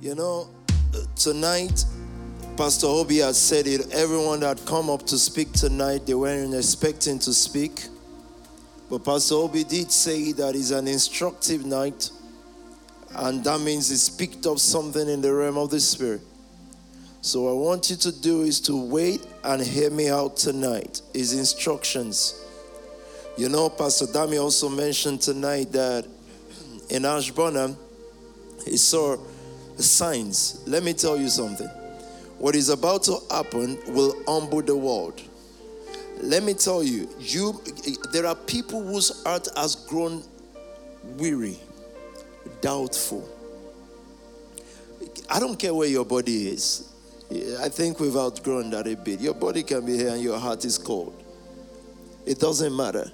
You know, uh, tonight, Pastor Obi has said it. Everyone that come up to speak tonight, they weren't expecting to speak. But Pastor Obi did say that it's an instructive night, and that means it's picked up something in the realm of the spirit. So, I want you to do is to wait and hear me out tonight. His instructions. You know, Pastor Dami also mentioned tonight that in Ashburnham, he saw signs. Let me tell you something. What is about to happen will humble the world. Let me tell you, you there are people whose heart has grown weary, doubtful. I don't care where your body is. I think we've outgrown that a bit. Your body can be here and your heart is cold. It doesn't matter.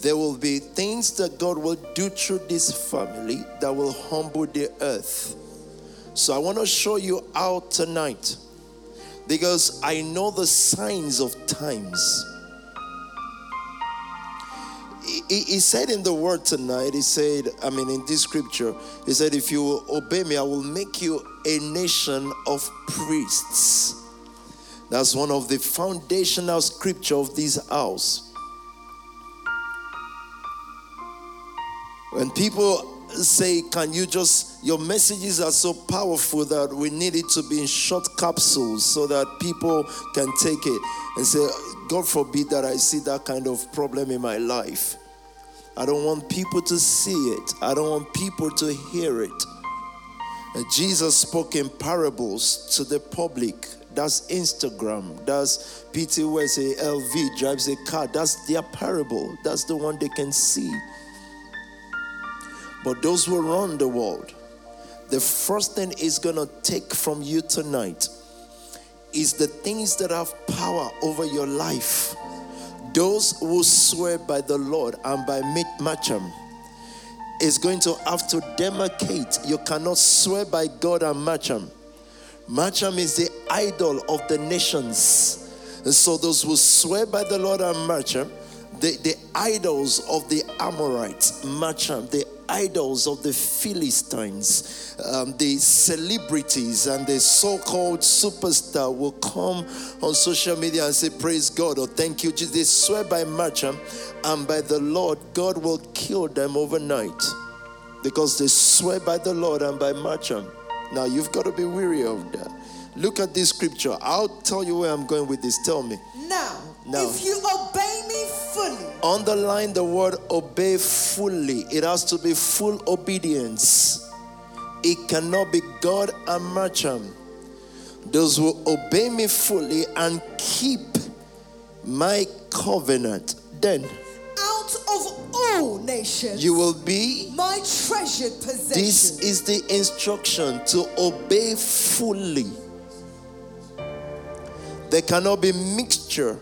There will be things that God will do through this family that will humble the earth. So I want to show you out tonight because I know the signs of times. He, he, said in the word tonight, he said, I mean, in this scripture, he said, If you obey me, I will make you a nation of priests. That's one of the foundational scripture of this house. When people say, Can you just, your messages are so powerful that we need it to be in short capsules so that people can take it and say, God forbid that I see that kind of problem in my life. I don't want people to see it, I don't want people to hear it. And Jesus spoke in parables to the public. That's Instagram. That's PT LV drives a car. That's their parable. That's the one they can see. But those who run the world, the first thing is going to take from you tonight is the things that have power over your life. Those who swear by the Lord and by Macham is going to have to demarcate. You cannot swear by God and Macham. Macham is the idol of the nations. And so those who swear by the Lord and Macham, the, the idols of the Amorites, Macham, the idols of the Philistines, um, the celebrities, and the so called superstar will come on social media and say, Praise God, or thank you, Jesus. They swear by Macham and by the Lord, God will kill them overnight because they swear by the Lord and by Macham. Now you've got to be weary of that. Look at this scripture. I'll tell you where I'm going with this. Tell me. Now, now if you obey me fully, underline the word obey fully. It has to be full obedience. It cannot be God and Macham. Those who obey me fully and keep my covenant, then out of all nations you will be my treasured possession. This is the instruction to obey fully. There cannot be mixture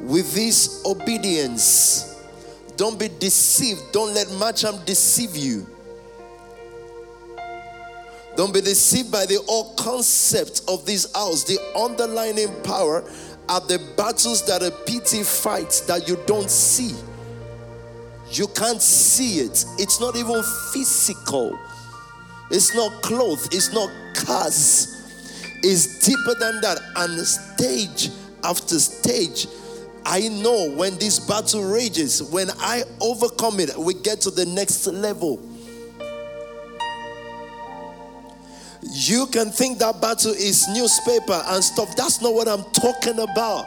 with this obedience. Don't be deceived. Don't let Macham deceive you. Don't be deceived by the old concept of this house. The underlying power are the battles that a PT fights that you don't see. You can't see it. It's not even physical. It's not clothes. It's not cars It's deeper than that. And stage after stage, I know when this battle rages, when I overcome it, we get to the next level. You can think that battle is newspaper and stuff. That's not what I'm talking about.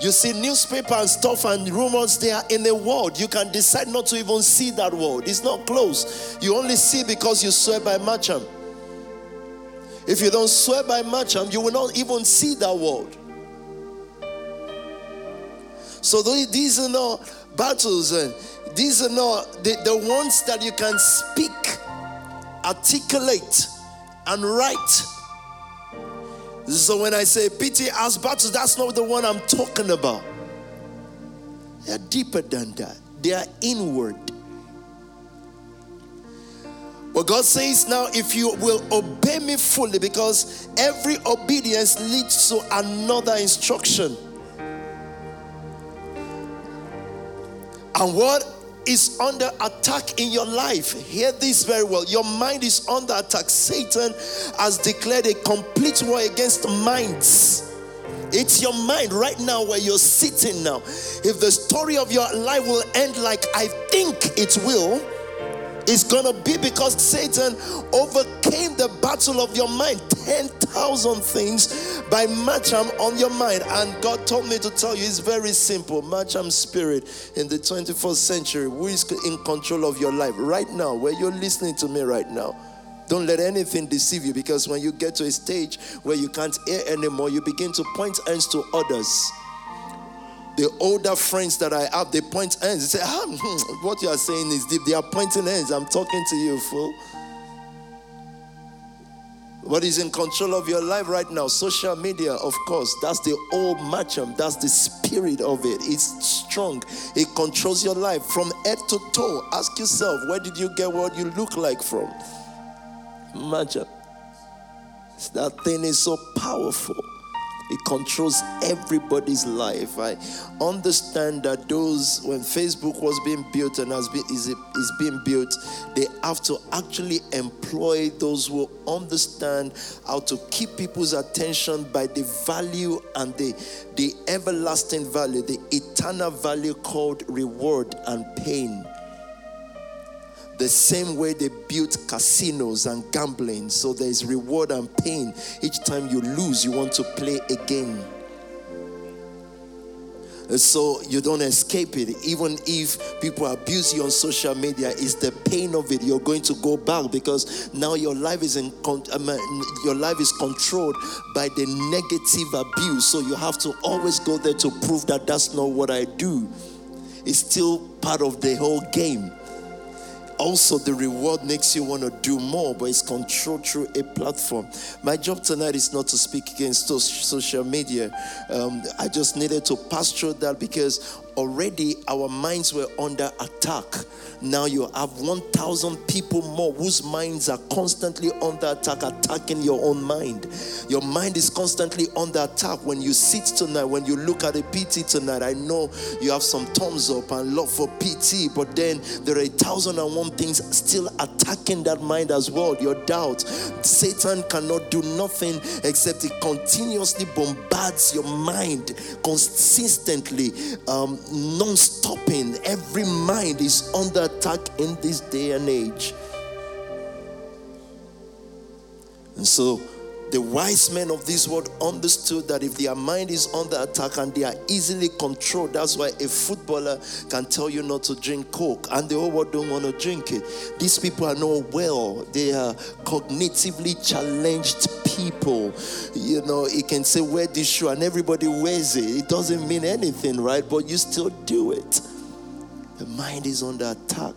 You see, newspaper and stuff and rumors, they are in the world. You can decide not to even see that world. It's not close. You only see because you swear by Macham. If you don't swear by Macham, you will not even see that word. So these are not battles, and these are not the, the ones that you can speak, articulate, and write. So when I say PT as battles, that's not the one I'm talking about. They're deeper than that. They are inward. But God says now, if you will obey me fully, because every obedience leads to another instruction. And what is under attack in your life. Hear this very well. Your mind is under attack. Satan has declared a complete war against minds. It's your mind right now where you're sitting now. If the story of your life will end like I think it will, it's gonna be because Satan overcame the battle of your mind. 10,000 things by Macham on your mind. And God told me to tell you it's very simple. Macham spirit in the 21st century, who is in control of your life right now, where you're listening to me right now. Don't let anything deceive you because when you get to a stage where you can't hear anymore, you begin to point hands to others. The older friends that I have, they point hands. They say, ah, hmm, What you are saying is deep. They are pointing hands. I'm talking to you, fool. What is in control of your life right now? Social media, of course. That's the old matchum. That's the spirit of it. It's strong. It controls your life from head to toe. Ask yourself, where did you get what you look like from? Imagine. That thing is so powerful. It controls everybody's life. I understand that those when Facebook was being built and has been is, is being built, they have to actually employ those who understand how to keep people's attention by the value and the the everlasting value, the eternal value called reward and pain the same way they built casinos and gambling. So there's reward and pain. Each time you lose, you want to play again. So you don't escape it. Even if people abuse you on social media, it's the pain of it. You're going to go back because now your life is in um, uh, your life is controlled by the negative abuse. So you have to always go there to prove that that's not what I do. It's still part of the whole game also the reward makes you want to do more, but it's controlled through a platform. My job tonight is not to speak against social media. Um, I just needed to pass through that because already our minds were under attack. Now you have 1,000 people more whose minds are constantly under attack, attacking your own mind. Your mind is constantly under attack. When you sit tonight, when you look at a PT tonight, I know you have some thumbs up and love for PT, but then there are a thousand and one things still attacking that mind as well. Your doubt. Satan cannot do nothing except he continuously bombards your mind consistently. Um, non stopping. Every mind is under attack in this day and age. And so the wise men of this world understood that if their mind is under attack and they are easily controlled, that's why a footballer can tell you not to drink coke, and the whole world don't want to drink it. These people are not well; they are cognitively challenged people. You know, he can say wear this shoe, and everybody wears it. It doesn't mean anything, right? But you still do it. The mind is under attack.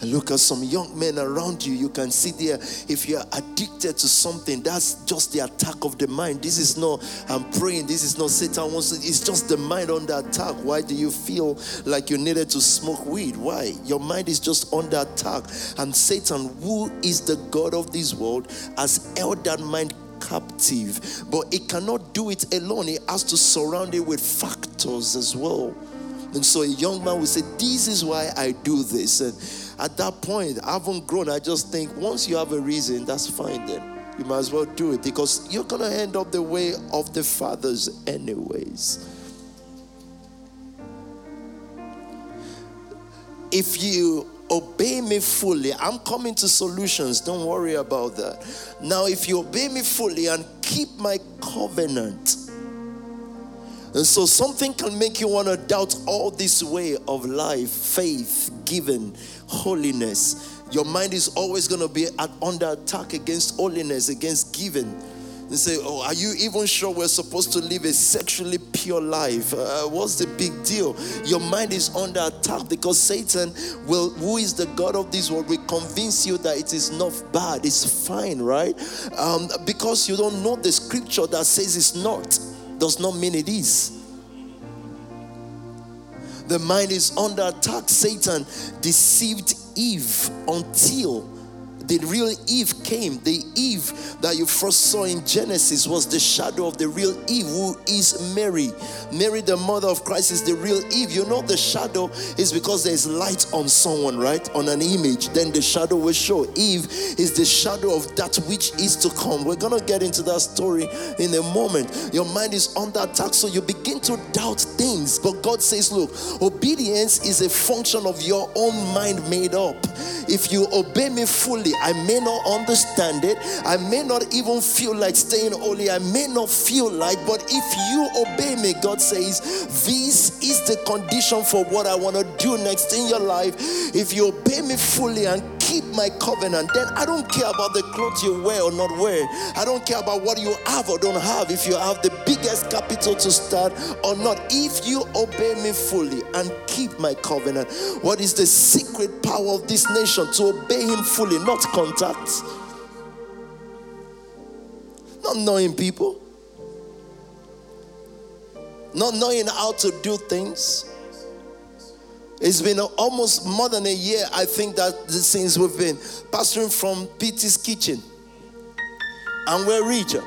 And look at some young men around you. You can see there, if you are addicted to something, that's just the attack of the mind. This is not, I'm praying, this is not Satan wants to, it's just the mind under attack. Why do you feel like you needed to smoke weed? Why? Your mind is just under attack. And Satan, who is the God of this world, has held that mind captive. But it cannot do it alone, it has to surround it with factors as well. And so a young man will say, This is why I do this. And at that point, I haven't grown. I just think once you have a reason, that's fine then. You might as well do it because you're going to end up the way of the fathers, anyways. If you obey me fully, I'm coming to solutions. Don't worry about that. Now, if you obey me fully and keep my covenant, and so something can make you want to doubt all this way of life, faith, giving, holiness. Your mind is always going to be at, under attack against holiness, against giving. And say, Oh, are you even sure we're supposed to live a sexually pure life? Uh, what's the big deal? Your mind is under attack because Satan will, who is the God of this world, will convince you that it is not bad, it's fine, right? Um, because you don't know the scripture that says it's not, does not mean it is. The mind is under attack. Satan deceived Eve until the real Eve came. The Eve that you first saw in Genesis was the shadow of the real Eve, who is Mary. Mary, the mother of Christ, is the real Eve. You know, the shadow is because there's light on someone, right? On an image. Then the shadow will show. Eve is the shadow of that which is to come. We're going to get into that story in a moment. Your mind is under attack, so you begin to doubt things. But God says, look, obedience is a function of your own mind made up. If you obey me fully, I may not understand it. I may not even feel like staying holy. I may not feel like, but if you obey me, God says, this is the condition for what I want to do next in your life. If you obey me fully and keep my covenant, then I don't care about the clothes you wear or not wear. I don't care about what you have or don't have. If you have the biggest capital to start or not. If you obey me fully and keep my covenant, what is the secret power of this nation? To obey him fully, not contact, Not knowing people. Not knowing how to do things it's been almost more than a year, I think, that since we've been pastoring from PT's kitchen. And we're richer.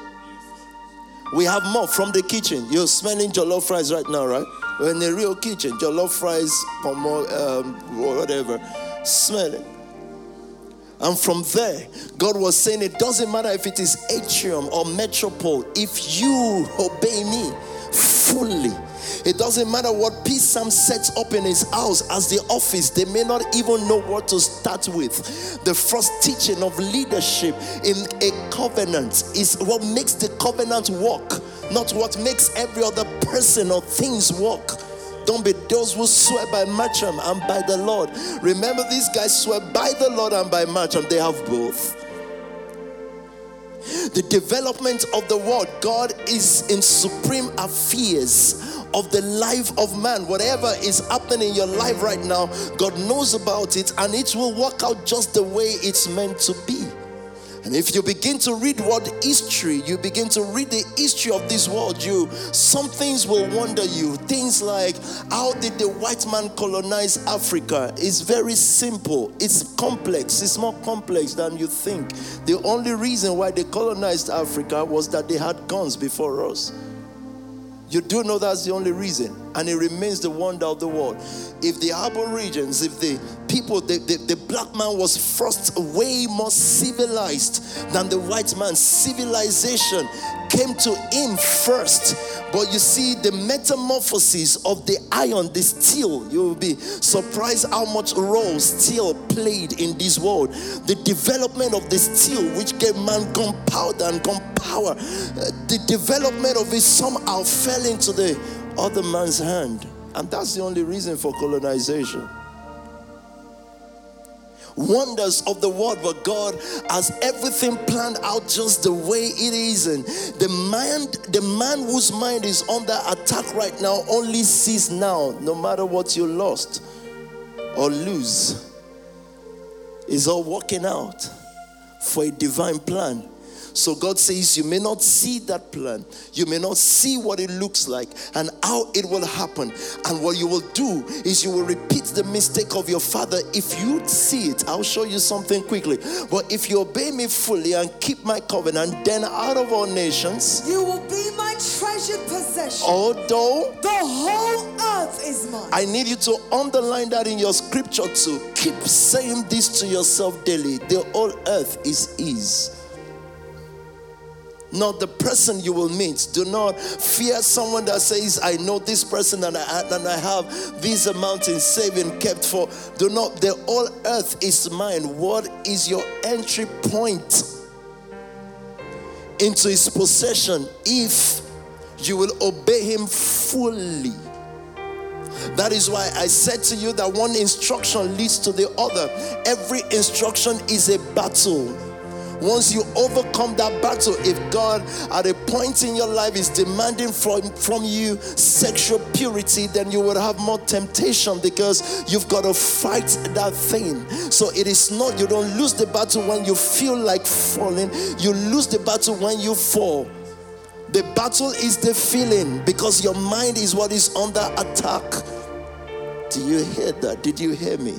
We have more from the kitchen. You're smelling jollof fries right now, right? We're in the real kitchen. Jollof fries, pomo, um, whatever. Smelling. And from there, God was saying it doesn't matter if it is atrium or metropole, if you obey me fully, it doesn't matter what peace Sam sets up in his house as the office, they may not even know what to start with. The first teaching of leadership in a covenant is what makes the covenant work, not what makes every other person or things work. Don't be those who swear by Matcham and by the Lord. Remember, these guys swear by the Lord and by Matcham, they have both the development of the world. God is in supreme affairs of the life of man. Whatever is happening in your life right now, God knows about it and it will work out just the way it's meant to be. And if you begin to read what history, you begin to read the history of this world, you some things will wonder you. Things like how did the white man colonize Africa? It's very simple. It's complex. It's more complex than you think. The only reason why they colonized Africa was that they had guns before us. You do know that's the only reason, and it remains the wonder of the world. If the Aborigines, if the people, the, the, the, black man was first way more civilized than the white man, civilization came to him first. But you see, the metamorphosis of the iron, the steel, you will be surprised how much role steel played in this world. The development of the steel, which gave man gunpowder and gunpower, uh, the development of it somehow fell into the other man's hand. And that's the only reason for colonization wonders of the world, but God has everything planned out just the way it is. And the man, the man whose mind is under attack right now only sees now, no matter what you lost or lose, is all working out for a divine plan so God says, You may not see that plan, you may not see what it looks like and how it will happen. And what you will do is you will repeat the mistake of your father. If you see it, I'll show you something quickly. But if you obey me fully and keep my covenant, then out of all nations, you will be my treasured possession. Although the whole earth is mine. I need you to underline that in your scripture too. Keep saying this to yourself daily. The whole earth is his not the person you will meet. Do not fear someone that says, I know this person and I, and I have this amount in saving kept for. Do not, the whole earth is mine. What is your entry point into his possession if you will obey him fully? That is why I said to you that one instruction leads to the other. Every instruction is a battle. Once you overcome that battle, if God at a point in your life is demanding from, from you sexual purity, then you will have more temptation because you've got to fight that thing. So it is not, you don't lose the battle when you feel like falling, you lose the battle when you fall. The battle is the feeling because your mind is what is under attack. Do you hear that? Did you hear me?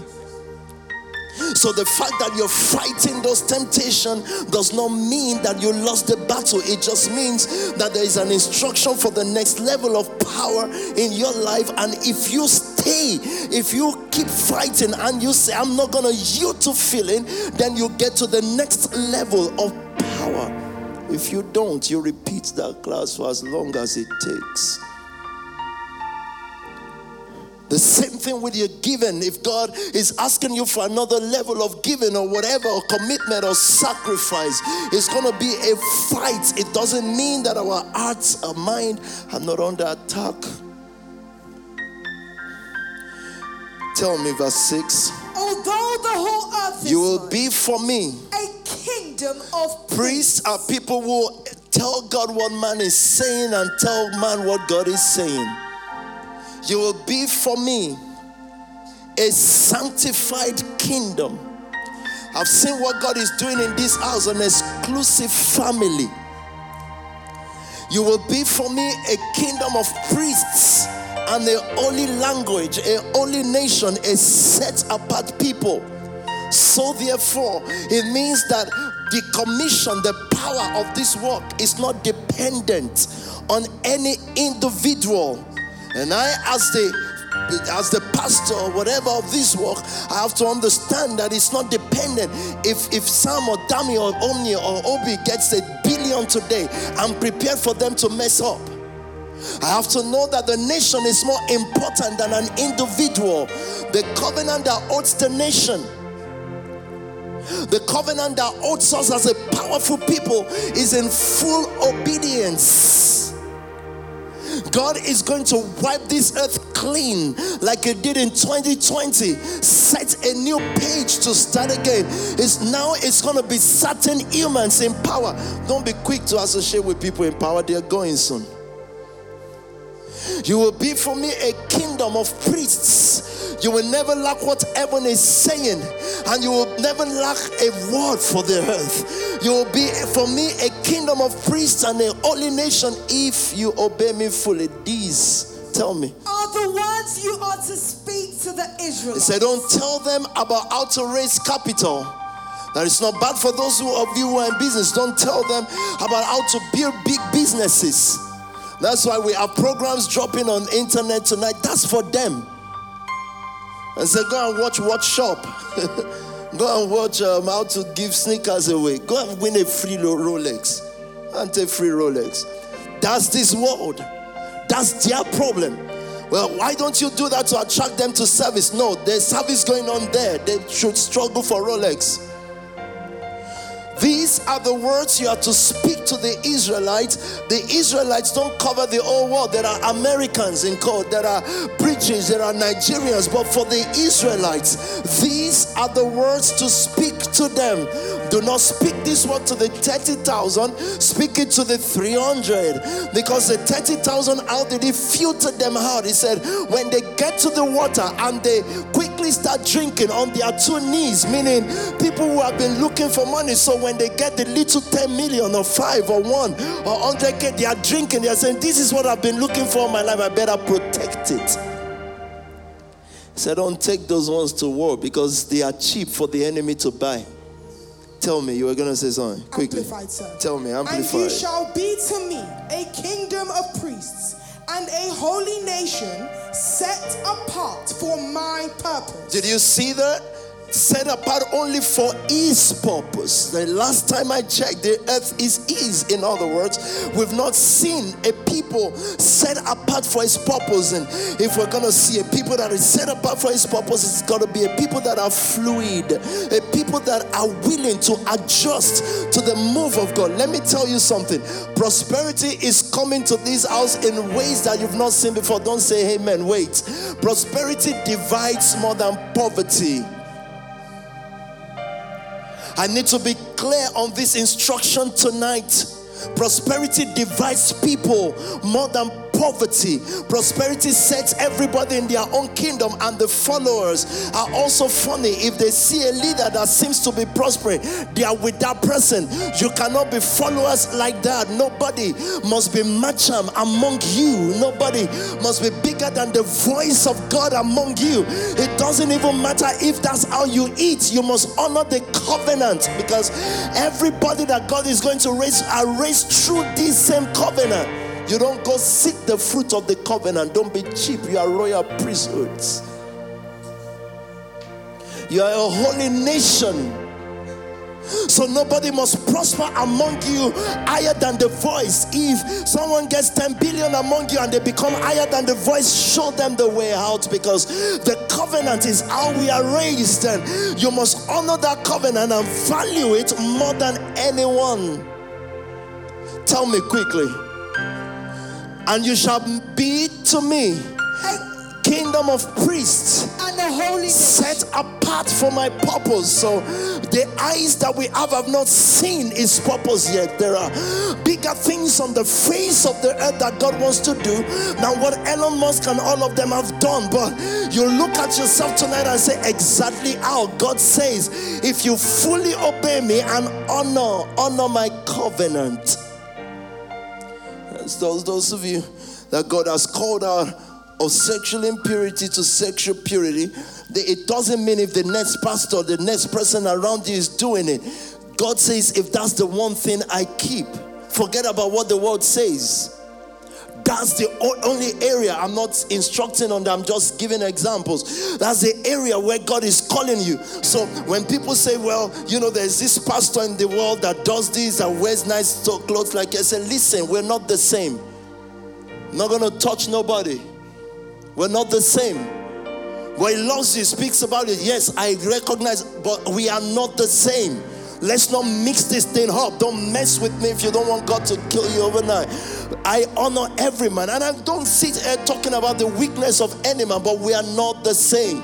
So the fact that you're fighting those temptations does not mean that you lost the battle. It just means that there is an instruction for the next level of power in your life. And if you stay, if you keep fighting and you say, I'm not gonna yield to feeling, then you get to the next level of power. If you don't, you repeat that class for as long as it takes. The same thing with your giving. If God is asking you for another level of giving or whatever, or commitment or sacrifice, it's going to be a fight. It doesn't mean that our hearts, our mind are not under attack. Tell me, verse 6. Although the whole earth is You will be for me. a kingdom of Priests are people who tell God what man is saying and tell man what God is saying. You will be for me a sanctified kingdom. I've seen what God is doing in this house, an exclusive family. You will be for me a kingdom of priests and a holy language, a holy nation, a set apart people. So, therefore, it means that the commission, the power of this work is not dependent on any individual. And I, as the as the pastor or whatever of this work, I have to understand that it's not dependent. If if Sam or Dami or Omni or Obi gets a billion today, I'm prepared for them to mess up. I have to know that the nation is more important than an individual. The covenant that holds the nation. The covenant that holds us as a powerful people is in full obedience. God is going to wipe this earth clean like He did in 2020. Set a new page to start again. It's now it's going to be certain humans in power. Don't be quick to associate with people in power. They are going soon. You will be for me a kingdom of priests. You will never lack what heaven is saying, and you will never lack a word for the earth. You will be for me a kingdom of priests and a holy nation if you obey me fully. These, tell me. are the words you are to speak to the He Israelites. said, Don't tell them about how to raise capital. That it's not bad for those who of you who are in business. Don't tell them about how to build big businesses. That's why we have programs dropping on internet tonight. That's for them. And say, go and watch Watch Shop. go and watch um, how to give sneakers away. Go and win a free Ro- Rolex. And take free Rolex. That's this world. That's their problem. Well, why don't you do that to attract them to service? No, there's service going on there. They should struggle for Rolex. These are the words you are to speak to the Israelites. The Israelites don't cover the whole world. There are Americans in court, there are British, there are Nigerians. But for the Israelites, these are the words to speak to them. Do not speak this word to the 30,000, speak it to the 300. Because the 30,000, how did he filter them out? He said, when they get to the water and they quickly start drinking on their two knees, meaning people who have been looking for money. So when they get the little 10 million or 5 or 1 or 100k, they are drinking. They are saying, This is what I've been looking for in my life. I better protect it. Said, Don't take those ones to war because they are cheap for the enemy to buy. Tell me, you were going to say something quickly. Amplified, sir. Tell me, amplified. And you shall be to me a kingdom of priests and a holy nation set apart for my purpose. Did you see that? Set apart only for his purpose. The last time I checked, the earth is his. In other words, we've not seen a people set apart for his purpose. And if we're gonna see a people that is set apart for his purpose, it's gotta be a people that are fluid, a people that are willing to adjust to the move of God. Let me tell you something. Prosperity is coming to this house in ways that you've not seen before. Don't say amen. Wait. Prosperity divides more than poverty. I need to be clear on this instruction tonight. Prosperity divides people more than poverty. Prosperity sets everybody in their own kingdom, and the followers are also funny. If they see a leader that seems to be prospering, they are with that person. You cannot be followers like that. Nobody must be macham among you. Nobody must be bigger than the voice of God among you. It doesn't even matter if that's how you eat, you must honor the covenant because everybody that God is going to raise are raised through this same covenant. You don't go seek the fruit of the covenant. Don't be cheap. You are royal priesthoods. You are a holy nation. So nobody must prosper among you higher than the voice. If someone gets 10 billion among you and they become higher than the voice, show them the way out because the covenant is how we are raised. And you must honor that covenant and value it more than anyone. Tell me quickly. And you shall be to me kingdom of priests and the holy set apart for my purpose. So the eyes that we have have not seen his purpose yet. There are bigger things on the face of the earth that God wants to do than what Elon Musk and all of them have done. But you look at yourself tonight and say exactly how God says, if you fully obey me and honor, honor my covenant. Those, those of you that God has called out of sexual impurity to sexual purity, it doesn't mean if the next pastor, the next person around you is doing it. God says, if that's the one thing I keep, forget about what the world says. That's the only area I'm not instructing on that, I'm just giving examples. That's the area where God is calling you. So when people say, Well, you know, there's this pastor in the world that does this and wears nice clothes like I said, listen, we're not the same. not gonna touch nobody. We're not the same. When he loves you, speaks about it. Yes, I recognize, but we are not the same. Let's not mix this thing up. Don't mess with me if you don't want God to kill you overnight. I honor every man, and I don't sit here talking about the weakness of any man, but we are not the same.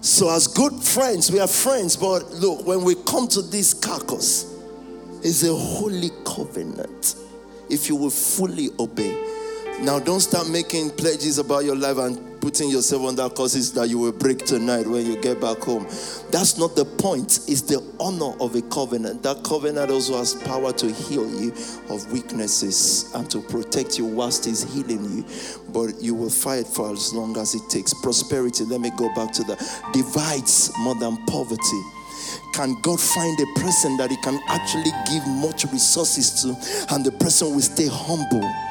So, as good friends, we are friends, but look, when we come to this carcass, it's a holy covenant if you will fully obey. Now, don't start making pledges about your life and putting yourself under curses that you will break tonight when you get back home. That's not the point. It's the honor of a covenant. That covenant also has power to heal you of weaknesses and to protect you whilst He's healing you. But you will fight for as long as it takes. Prosperity, let me go back to that, divides more than poverty can God find a person that He can actually give much resources to, and the person will stay humble?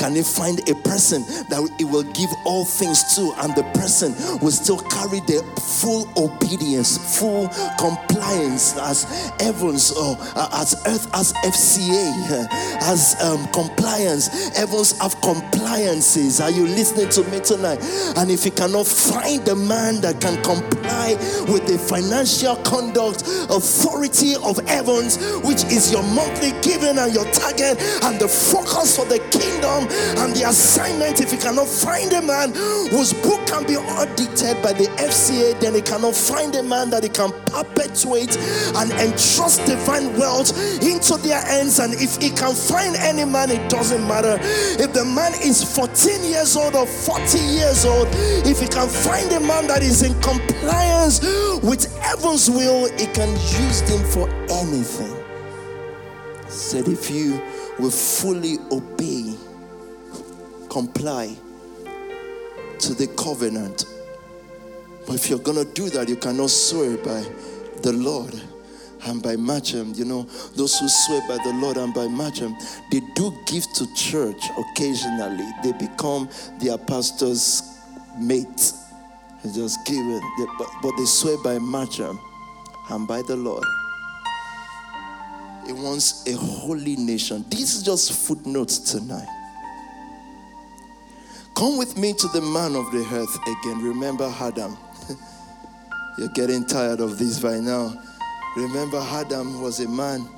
Can he find a person that he will give all things to, and the person will still carry the full obedience, full compliance as Evans or uh, as Earth as FCA, as um, compliance? Evans have compliances. Are you listening to me tonight? And if you cannot find a man that can comply with the financial conduct authority of Evans, which is your monthly giving and your target and the focus for the kingdom and the assignment, if he cannot find a man whose book can be audited by the FCA, then he cannot find a man that he can perpetuate and entrust divine wealth into their hands. And if he can find any man, it doesn't matter. If the man is 14 years old or 40 years old, if he can find a man that is in compliance with heaven's will, he can use them for anything. Said if you will fully obey comply to the covenant. But if you're going to do that, you cannot swear by the Lord and by Machem. You know, those who swear by the Lord and by Machem, they do give to church occasionally. They become their pastor's mate. They just give it. But they swear by Machem and by the Lord. He wants a holy nation. This is just footnotes tonight. Come with me to the man of the earth again. Remember Adam. You're getting tired of this by now. Remember, Adam was a man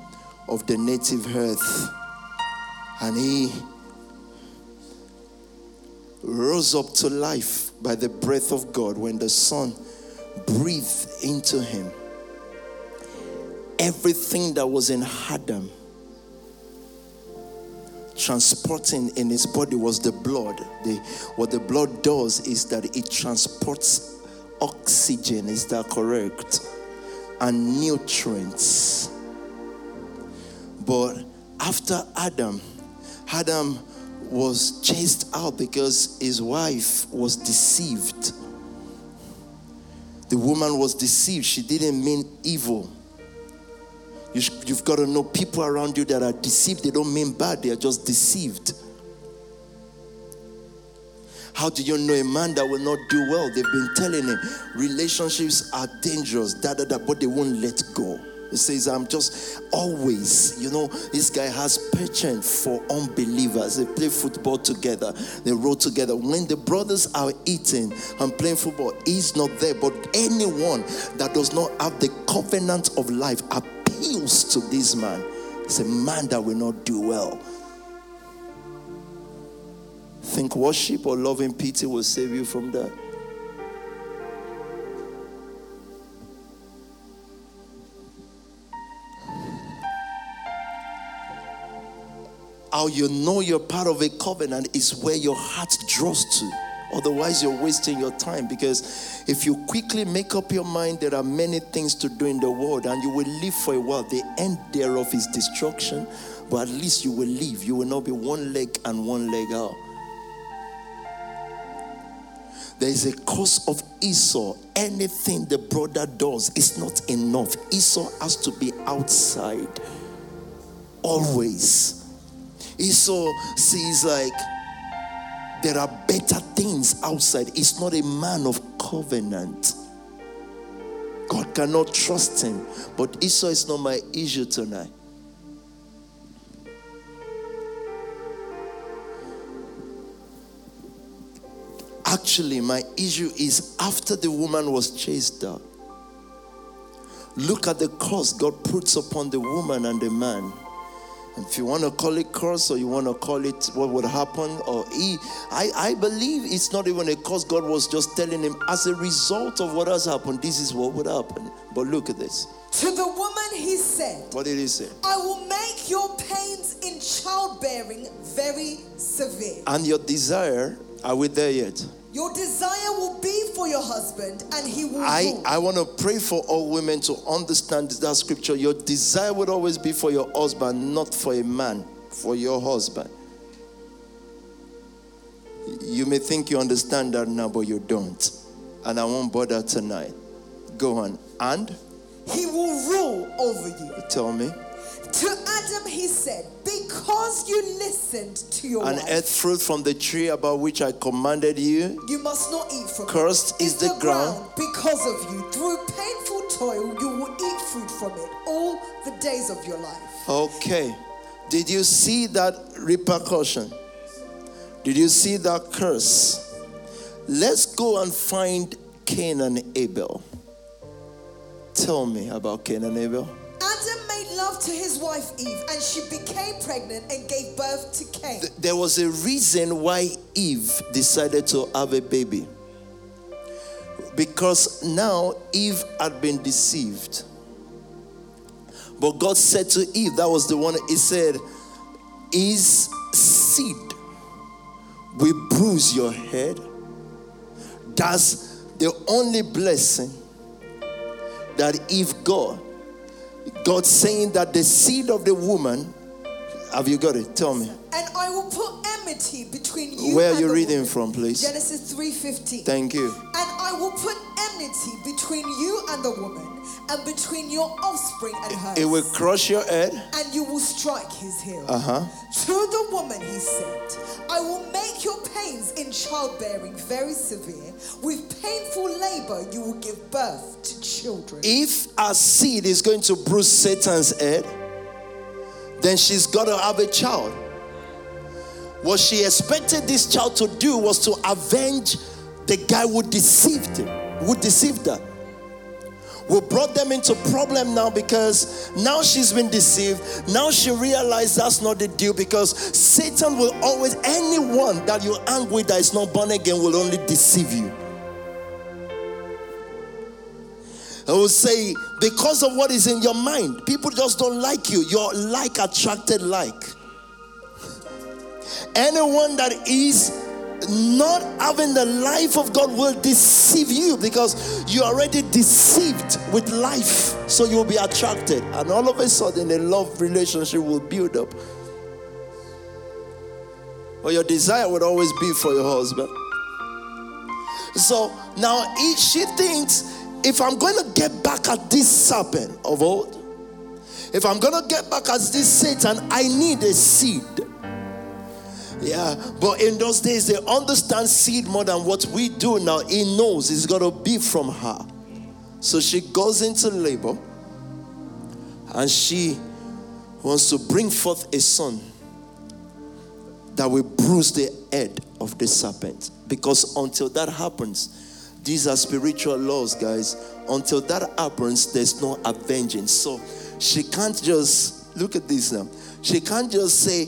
of the native earth, and he rose up to life by the breath of God when the sun breathed into him. everything that was in Adam transporting in his body was the blood. The, what the blood does is that it transports oxygen, is that correct? And nutrients. But after Adam, Adam was chased out because his wife was deceived. The woman was deceived. She didn't mean evil. You have got to know people around you that are deceived, they don't mean bad, they are just deceived. How do you know a man that will not do well? They've been telling him relationships are dangerous, da da da, but they won't let go. He says, I'm just always, you know, this guy has patience for unbelievers. They play football together, they roll together. When the brothers are eating and playing football, he's not there. But anyone that does not have the covenant of life appeals to this man. It's a man that will not do well. Think worship or loving pity will save you from that. How you know you're part of a covenant is where your heart draws to. Otherwise, you're wasting your time because if you quickly make up your mind, there are many things to do in the world and you will live for a while. The end thereof is destruction, but at least you will live. You will not be one leg and one leg out. There is a cause of Esau. Anything the brother does is not enough. Esau has to be outside. Always. Esau sees like there are better things outside. He's not a man of covenant. God cannot trust him. But Esau is not my issue tonight. Actually, my issue is after the woman was chased out. Look at the curse God puts upon the woman and the man. If you want to call it curse or you want to call it what would happen, or he, I, I believe it's not even a curse. God was just telling him, as a result of what has happened, this is what would happen. But look at this. To the woman he said, What did he say? I will make your pains in childbearing very severe. And your desire, are we there yet? Your desire will be for your husband, and he will. I, I want to pray for all women to understand that scripture. Your desire would always be for your husband, not for a man, for your husband. You may think you understand that now, but you don't. And I won't bother tonight. Go on. And? He will rule over you. Tell me. To Adam he said, Because you listened to your and wife, ate fruit from the tree about which I commanded you. You must not eat from Cursed it. is the, the ground. ground because of you. Through painful toil, you will eat fruit from it all the days of your life. Okay. Did you see that repercussion? Did you see that curse? Let's go and find Cain and Abel. Tell me about Cain and Abel. Adam made love to his wife Eve, and she became pregnant and gave birth to Cain. There was a reason why Eve decided to have a baby. Because now Eve had been deceived. But God said to Eve, that was the one, He said, His seed will bruise your head. That's the only blessing that Eve got God saying that the seed of the woman, have you got it? Tell me. And I will put enmity between you. Where are you reading woman. from, please? Genesis three fifteen. Thank you. And I will put enmity between you and the woman, and between your offspring and hers. It will crush your head. and you will strike his heel. Uh huh. To the woman he said, I will make your pains in childbearing very severe. With painful labor, you will give birth to children. If a seed is going to bruise Satan's head, then she's got to have a child. What she expected this child to do was to avenge the guy who deceived him, who deceived her. We brought them into problem now because now she's been deceived. Now she realized that's not the deal because Satan will always, anyone that you hang with that is not born again will only deceive you. I will say, because of what is in your mind, people just don't like you. Your like attracted like. Anyone that is not having the life of God will deceive you because you're already deceived with life. So you'll be attracted, and all of a sudden, a love relationship will build up. But your desire would always be for your husband. So now she thinks if I'm going to get back at this serpent of old, if I'm going to get back at this Satan, I need a seed. Yeah, but in those days, they understand seed more than what we do now. He knows it's to be from her. So she goes into labor and she wants to bring forth a son that will bruise the head of the serpent. Because until that happens, these are spiritual laws, guys. Until that happens, there's no avenging. So she can't just look at this now. She can't just say,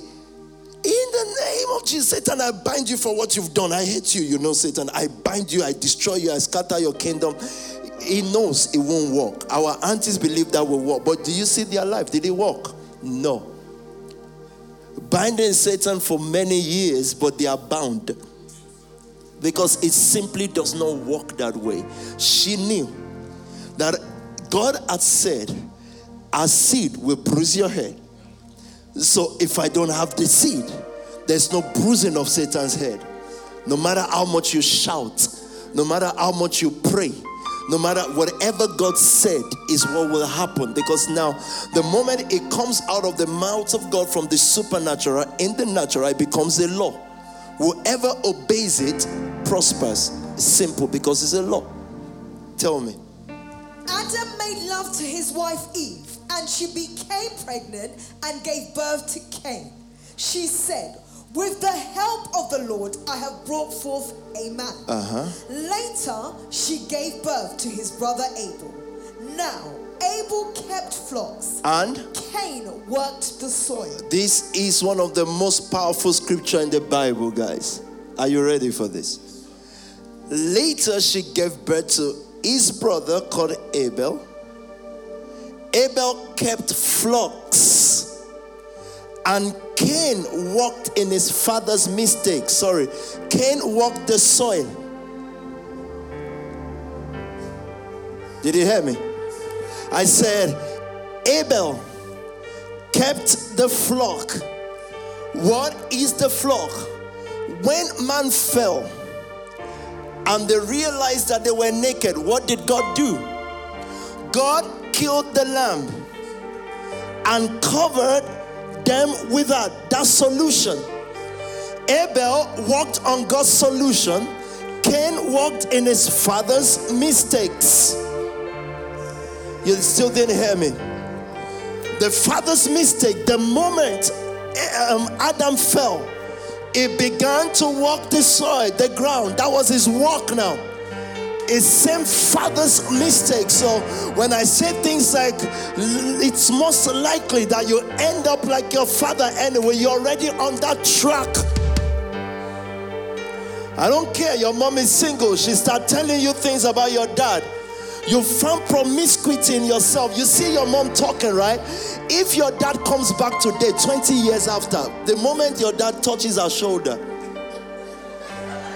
in the name of Jesus, Satan, I bind you for what you've done. I hate you, you know, Satan. I bind you, I destroy you, I scatter your kingdom. He knows it won't work. Our aunties believe that will work. But do you see their life? Did it work? No. Binding Satan for many years, but they are bound. Because it simply does not work that way. She knew that God had said, Our seed will bruise your head so if I don't have the seed, there's no bruising of Satan's head. No matter how much you shout, no matter how much you pray, no matter whatever God said is what will happen. Because now, the moment it comes out of the mouth of God from the supernatural in the natural, it becomes a law. Whoever obeys it prospers. Simple because it's a law. Tell me. Adam made love to his wife Eve and she became pregnant and gave birth to Cain. She said, With the help of the Lord, I have brought forth a man. Uh-huh. Later, she gave birth to his brother Abel. Now, Abel kept flocks, and Cain worked the soil. This is one of the most powerful scripture in the Bible, guys. Are you ready for this? Later, she gave birth to his brother called Abel. Abel kept flocks, and Cain walked in his father's mistake. Sorry, Cain walked the soil. Did you hear me? I said, Abel kept the flock. What is the flock? When man fell and they realized that they were naked, what did God do? God killed the lamb and covered them with that. That solution. Abel walked on God's solution. Cain walked in his father's mistakes. You still didn't hear me. The father's mistake, the moment um, Adam fell, he began to walk the soil, the ground. That was his walk now is same father's mistake. So when I say things like it's most likely that you end up like your father anyway, you're already on that track. I don't care. Your mom is single. She start telling you things about your dad. You found promiscuity in yourself. You see your mom talking, right? If your dad comes back today, 20 years after, the moment your dad touches her shoulder,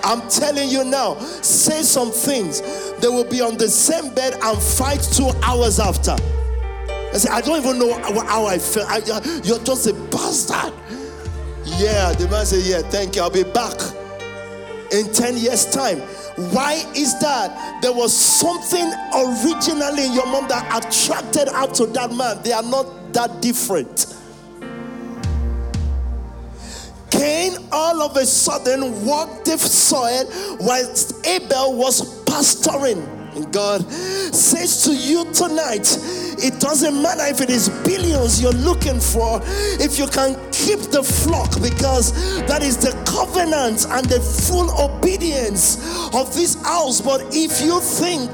I'm telling you now, say some things. They will be on the same bed and fight two hours after. I say, I don't even know how I feel. I, you're just a bastard. Yeah, the man said, Yeah, thank you. I'll be back in 10 years' time. Why is that? There was something originally in your mom that attracted out to that man. They are not that different. Cain all of a sudden walked the soil whilst Abel was pastoring. God says to you tonight, it doesn't matter if it is billions you're looking for, if you can keep the flock, because that is the covenant and the full obedience of this house. But if you think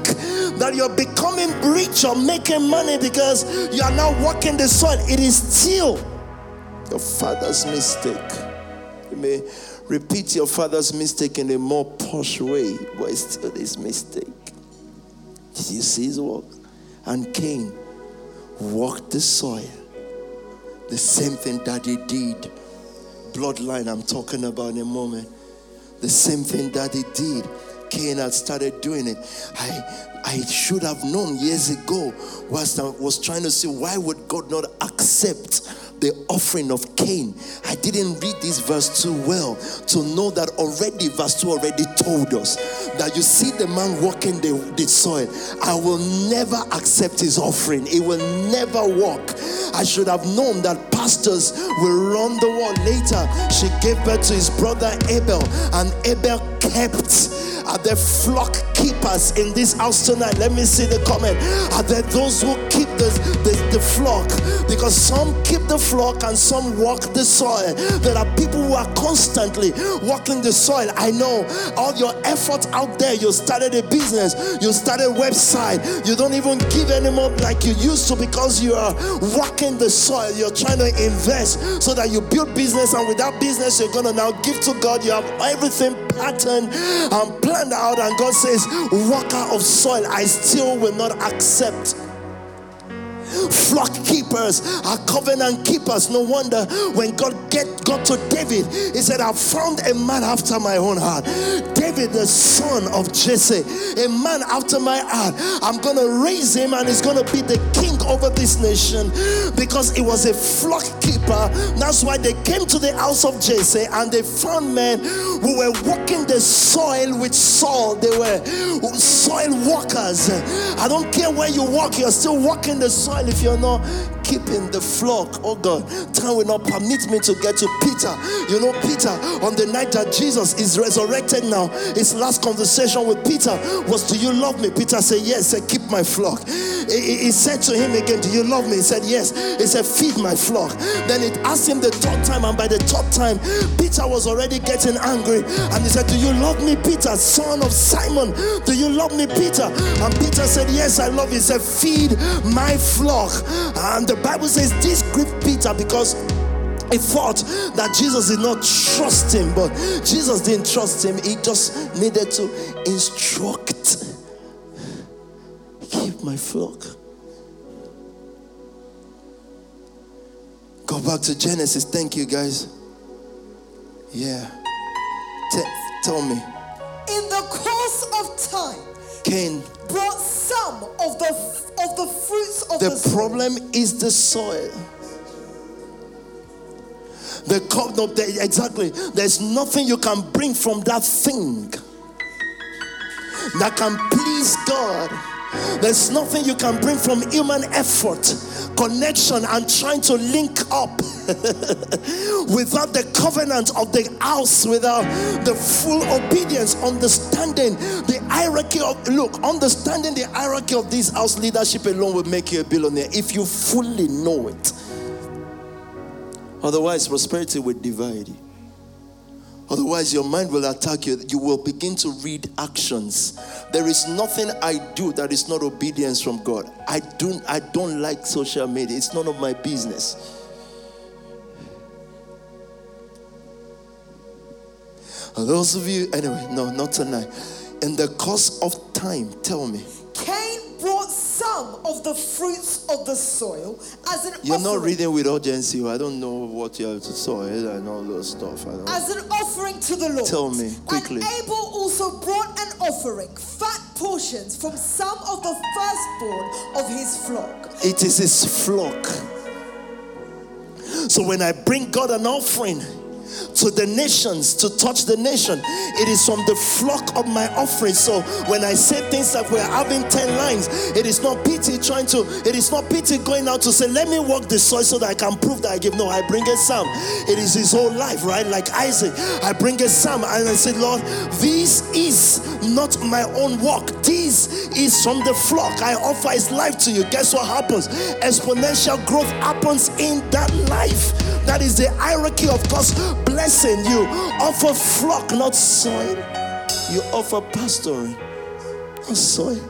that you're becoming rich or making money because you are now walking the soil, it is still your father's mistake. You may repeat your father's mistake in a more posh way, but it's still his mistake. Did you see his work? and Cain walked the soil. The same thing daddy did. Bloodline, I'm talking about in a moment. The same thing daddy did. Cain had started doing it. I I should have known years ago whilst I was trying to see why would God not accept the offering of Cain. I didn't read this verse too well to know that already, verse 2 already told us that you see the man walking the, the soil. I will never accept his offering, it will never work. I should have known that pastors will run the world. Later, she gave birth to his brother Abel, and Abel kept. Are there flock keepers in this house tonight? Let me see the comment. Are there those who keep the, the, the flock? Because some keep the flock and some walk the soil. There are people who are constantly walking the soil. I know all your effort out there. You started a business, you started a website. You don't even give anymore like you used to because you are walking the soil. You're trying to invest so that you build business, and without business, you're gonna now give to God. You have everything patterned and planned out, and God says, Walker of soil, I still will not accept flock keepers are covenant keepers. No wonder when God get got to David, he said, I found a man after my own heart. David, the son of Jesse, a man after my heart. I'm gonna raise him and he's gonna be the king over this nation because he was a flock keeper. That's why they came to the house of Jesse and they found men who were walking the soil with Saul. They were soil walkers. I don't care where you walk, you're still walking the soil if you're not keeping the flock. Oh God, time will not permit me to get to Peter. You know, Peter, on the night that Jesus is resurrected now, his last conversation with Peter was, Do you love me? Peter said, Yes. He said, Keep my flock. He, he said to him again, Do you love me? He said, Yes. He said, Feed my flock. Then it asked him the third time, and by the third time, Peter was already getting angry. And he said, Do you love me, Peter, son of Simon? Do you love me, Peter? And Peter said, Yes, I love you. He said, Feed my flock. And the Bible says this grieved Peter because he thought that Jesus did not trust him, but Jesus didn't trust him. He just needed to instruct. Keep my flock. Go back to Genesis. Thank you, guys. Yeah. T- tell me. In the course of time, Cain. brought some of the of the fruits of the, The soil. problem is the soil. The cup, no, the, exactly. There's nothing you can bring from that thing that can please God. There's nothing you can bring from human effort, connection, and trying to link up without the covenant of the house, without the full obedience, understanding the hierarchy of look, understanding the hierarchy of this house leadership alone will make you a billionaire if you fully know it. Otherwise, prosperity will divide you. Otherwise, your mind will attack you. You will begin to read actions. There is nothing I do that is not obedience from God. I don't I don't like social media. It's none of my business. Those of you, anyway, no, not tonight. In the course of time, tell me. Cain brought some of the fruits of the soil as an You're offering. not reading with urgency. I don't know what you have to soil eh, and all those stuff. As an offering to the Lord. Tell me, quickly. And Abel also brought an offering, fat portions from some of the firstborn of his flock. It is his flock. So when I bring God an offering to the nations to touch the nation, it is from the flock of my offering. So when I say things like we're having 10 lines, it is not PT trying to, it is not PT going out to say, let me walk the soil so that I can prove that I give. No, I bring a psalm. It is his whole life, right? Like Isaac, I bring a psalm and I say, Lord, this is not my own work. This is from the flock. I offer his life to you. Guess what happens? Exponential growth happens in that life. That is the hierarchy of God's blessing. You offer flock, not soil. You offer pastoring, not soil.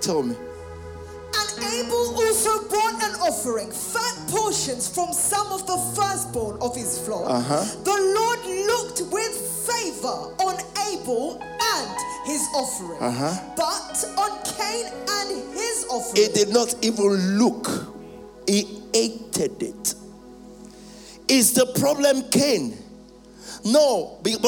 Tell me. And Abel also brought an offering, fat portions from some of the firstborn of his flock. Uh-huh. The Lord looked with favor on Abel and his offering. Uh-huh. But on Cain and his offering. He did not even look, he hated it. Is the problem Cain? No, but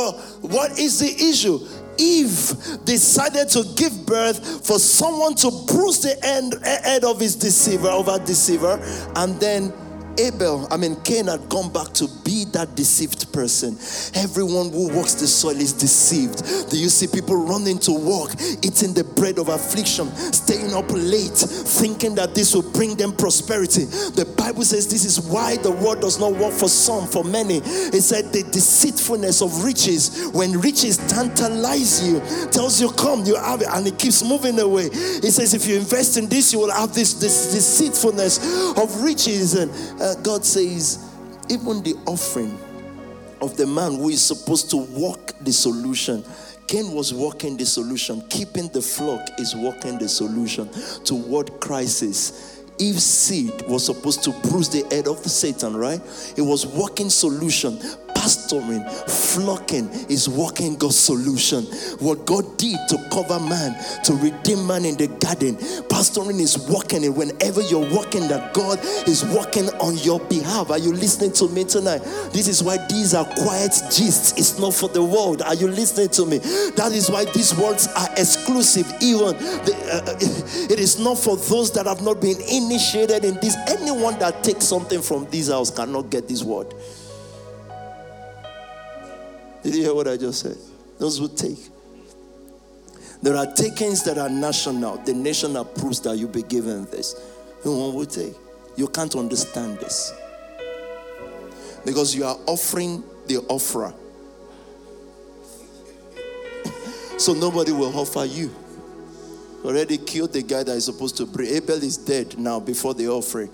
what is the issue? Eve decided to give birth for someone to bruise the end, head of his deceiver, of her deceiver, and then Abel, I mean, Cain had gone back to be that deceived person. Everyone who walks the soil is deceived. Do you see people running to work, eating the bread of affliction, staying up late, thinking that this will bring them prosperity? The Bible says this is why the world does not work for some, for many. It said the deceitfulness of riches, when riches tantalize you, tells you, Come, you have it, and it keeps moving away. It says, If you invest in this, you will have this, this deceitfulness of riches. And uh, God says, even the offering of the man who is supposed to walk the solution. Cain was walking the solution. Keeping the flock is walking the solution to what crisis. Eve's seed was supposed to bruise the head of Satan, right? It was walking solution pastoring, flocking is working God's solution. What God did to cover man, to redeem man in the garden, pastoring is working. And whenever you're working, that God is working on your behalf. Are you listening to me tonight? This is why these are quiet gists. It's not for the world. Are you listening to me? That is why these words are exclusive. Even the, uh, it is not for those that have not been initiated in this. Anyone that takes something from this house cannot get this word. Did you hear what I just said? Those who take. There are takings that are national. The nation approves that you be given this. One will take. You can't understand this. Because you are offering the offerer. so nobody will offer you. Already killed the guy that is supposed to pray. Abel is dead now before the offering.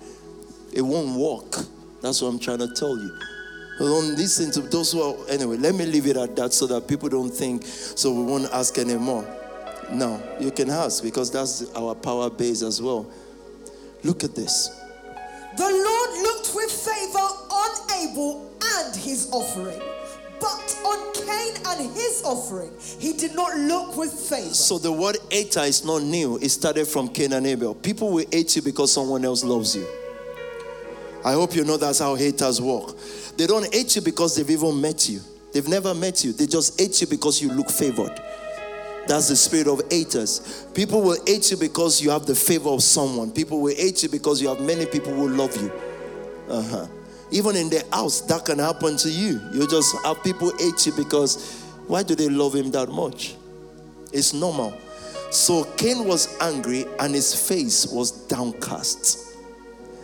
It won't work. That's what I'm trying to tell you. Don't listen to those who are, anyway, let me leave it at that so that people don't think, so we won't ask anymore. No, you can ask because that's our power base as well. Look at this. The Lord looked with favor on Abel and his offering, but on Cain and his offering, he did not look with favor. So the word hater is not new, it started from Cain and Abel. People will hate you because someone else loves you. I hope you know that's how haters work. They don't hate you because they've even met you. They've never met you. They just hate you because you look favored. That's the spirit of haters. People will hate you because you have the favor of someone. People will hate you because you have many people who love you. Uh-huh. Even in the house, that can happen to you. You just have people hate you because why do they love him that much? It's normal. So Cain was angry and his face was downcast.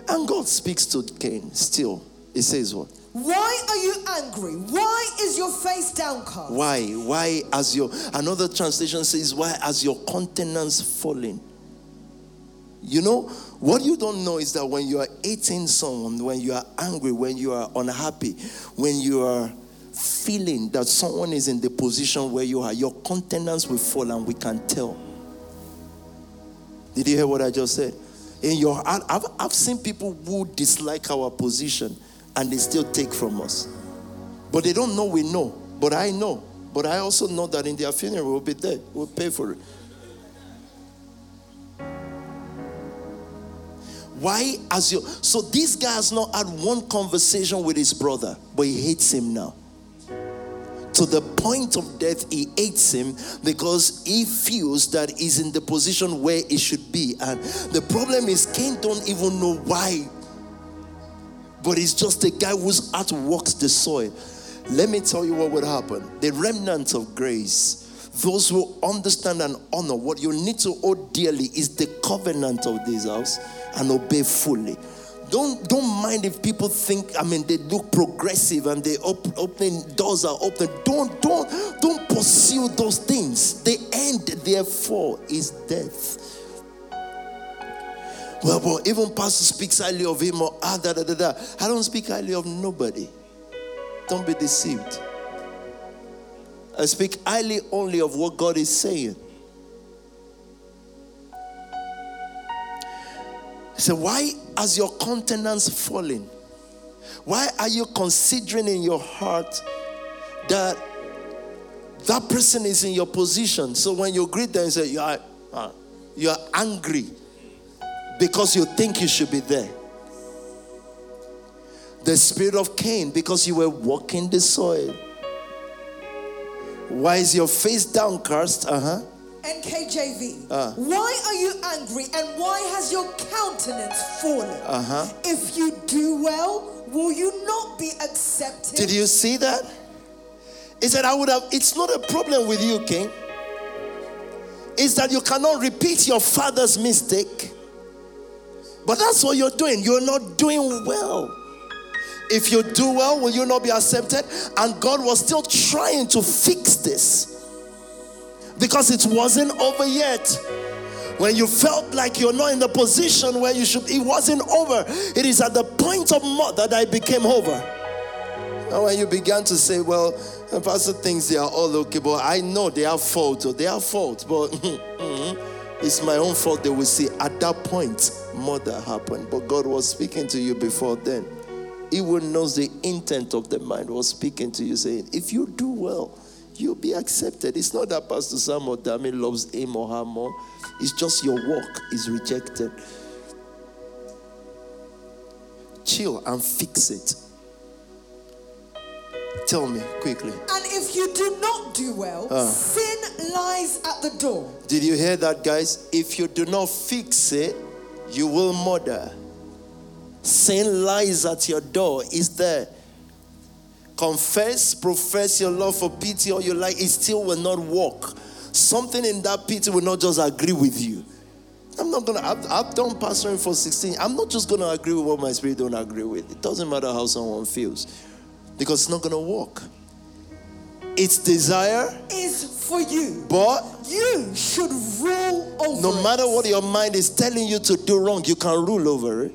And God speaks to Cain still. He says, What? Why are you angry? Why is your face downcast? Why? Why as your another translation says, Why has your countenance fallen? You know, what you don't know is that when you are hating someone, when you are angry, when you are unhappy, when you are feeling that someone is in the position where you are, your countenance will fall and we can tell. Did you hear what I just said? In your heart. I've, I've seen people who dislike our position and they still take from us. But they don't know we know. But I know. But I also know that in their funeral we'll be there. We'll pay for it. Why, as you so this guy has not had one conversation with his brother, but he hates him now to the point of death, he hates him because he feels that he's in the position where he should be. And the problem is, Cain don't even know why. But he's just a guy whose heart walks the soil. Let me tell you what would happen. The remnant of grace, those who understand and honor what you need to hold dearly is the covenant of this house and obey fully. Don't don't mind if people think. I mean, they look progressive and they op- opening doors are open. Don't don't don't pursue those things. The end, therefore, is death. Well, but even pastor speaks highly of him or ah da da da da. I don't speak highly of nobody. Don't be deceived. I speak highly only of what God is saying. Said, Why has your countenance fallen? Why are you considering in your heart that that person is in your position? So when you greet them, you say, You are, uh, you are angry. because you think you should be there. The spirit of Cain because you were walking the soil. Why is your face downcast? Uh huh. NKJV. Uh. Why are you angry and why has your countenance fallen? Uh huh. If you do well, will you not be accepted? Did you see that? He said, I would have, it's not a problem with you, King. It's that you cannot repeat your father's mistake. But that's what you're doing. You're not doing well. If you do well, will you not be accepted? And God was still trying to fix this because it wasn't over yet. When you felt like you're not in the position where you should, it wasn't over. It is at the point of that I became over. And when you began to say, Well, the pastor thinks they are all okay, but I know they have fault, or they have fault, but mm-hmm, it's my own fault. They will see at that point, murder happened. But God was speaking to you before then. He who knows the intent of the mind was speaking to you, saying, If you do well, you'll be accepted. It's not that Pastor Sam or Dami loves him or her more. It's just your work is rejected. Chill and fix it. Tell me quickly. And if you do not do well, Uh. sin lies at the door. Did you hear that, guys? If you do not fix it, you will murder. Sin lies at your door, is there. Confess, profess your love for PT or your life, it still will not work. Something in that PT will not just agree with you. I'm not gonna, I've, I've done pastoring for 16. I'm not just gonna agree with what my spirit don't agree with. It doesn't matter how someone feels, because it's not gonna work. Its desire, Is for you. but You should rule over no it. matter what your mind is telling you to do wrong, you can rule over it.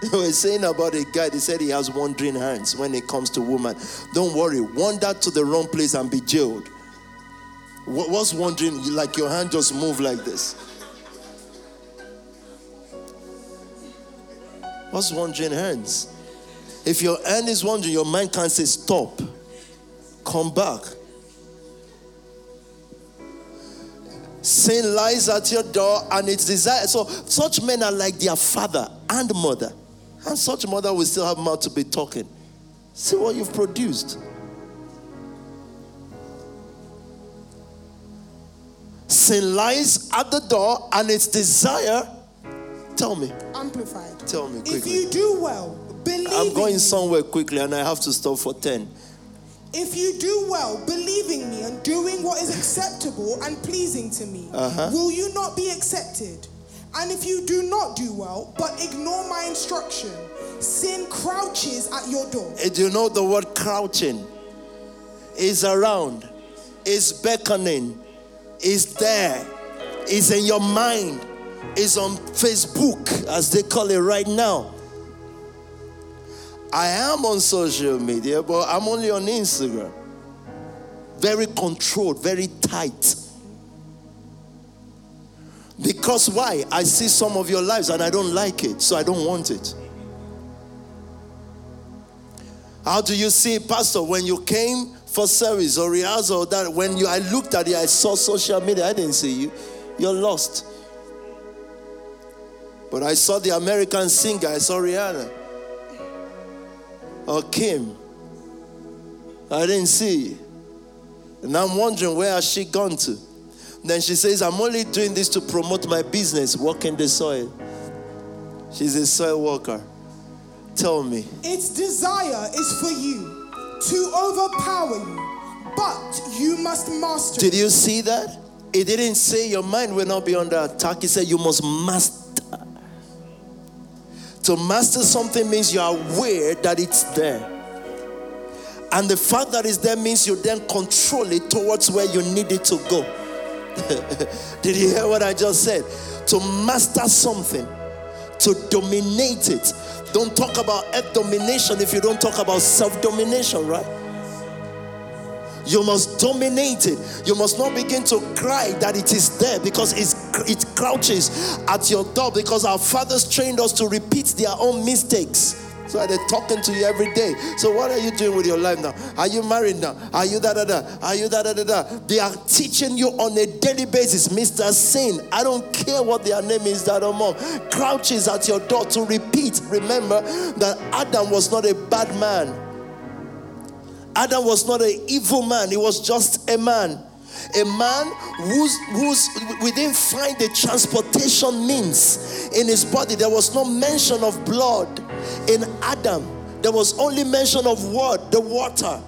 They were saying about a guy, they said he has wandering hands when it comes to woman. Don't worry, wander to the wrong place and be jailed. What- What's wandering? Like your hand just move like this. What's wandering hands? If your hand is wandering, your mind can't say stop. Come back. Sin lies at your door and its desire. So such men are like their father and mother. And such mother will still have mouth to be talking. See what you've produced. Sin lies at the door and its desire. Tell me, Amplified. tell me quickly. If you do well, believe I'm going somewhere quickly and I have to stop for 10. If you do well, believing me and doing what is acceptable and pleasing to me, Uh-huh. will you not be accepted? And if you do not do well, but ignore my instruction, sin crouches at your door. Do you know the word crouching? Is around, is beckoning, is there, is in your mind, is on Facebook, as they call it right now. I am on social media, but I'm only on Instagram. Very controlled, very tight. Because why? I see some of your lives and I don't like it, so I don't want it. How do you see, Pastor, when you came for service or rehearsal? That when you I looked at you, I saw social media. I didn't see you. You're lost. But I saw the American singer. I saw Rihanna or Kim. I didn't see. you. And I'm wondering where has she gone to? Then she says, I'm only doing this to promote my business, working the soil. She's a soil worker. Tell me. Its desire is for you to overpower you, but you must master Did you see that? It didn't say your mind will not be under attack. It said you must master. To master something means you are aware that it's there. And the fact that it's there means you then control it towards where you need it to go. Did you hear what I just said? To master something, to dominate it. Don't talk about earth domination if you don't talk about self domination, right? You must dominate it. You must not begin to cry that it is there because it crouches at your door because our fathers trained us to repeat their own mistakes. So they're talking to you every day. So what are you doing with your life now? Are you married now? Are you da da da? Are you da da da da? They are teaching you on a daily basis, Mr. Sin. I don't care what their name is, that or mom. Crouches at your door to repeat. Remember that Adam was not a bad man. Adam was not an evil man. He was just a man a man whose whose we didn't find the transportation means in his body there was no mention of blood in adam there was only mention of what the water.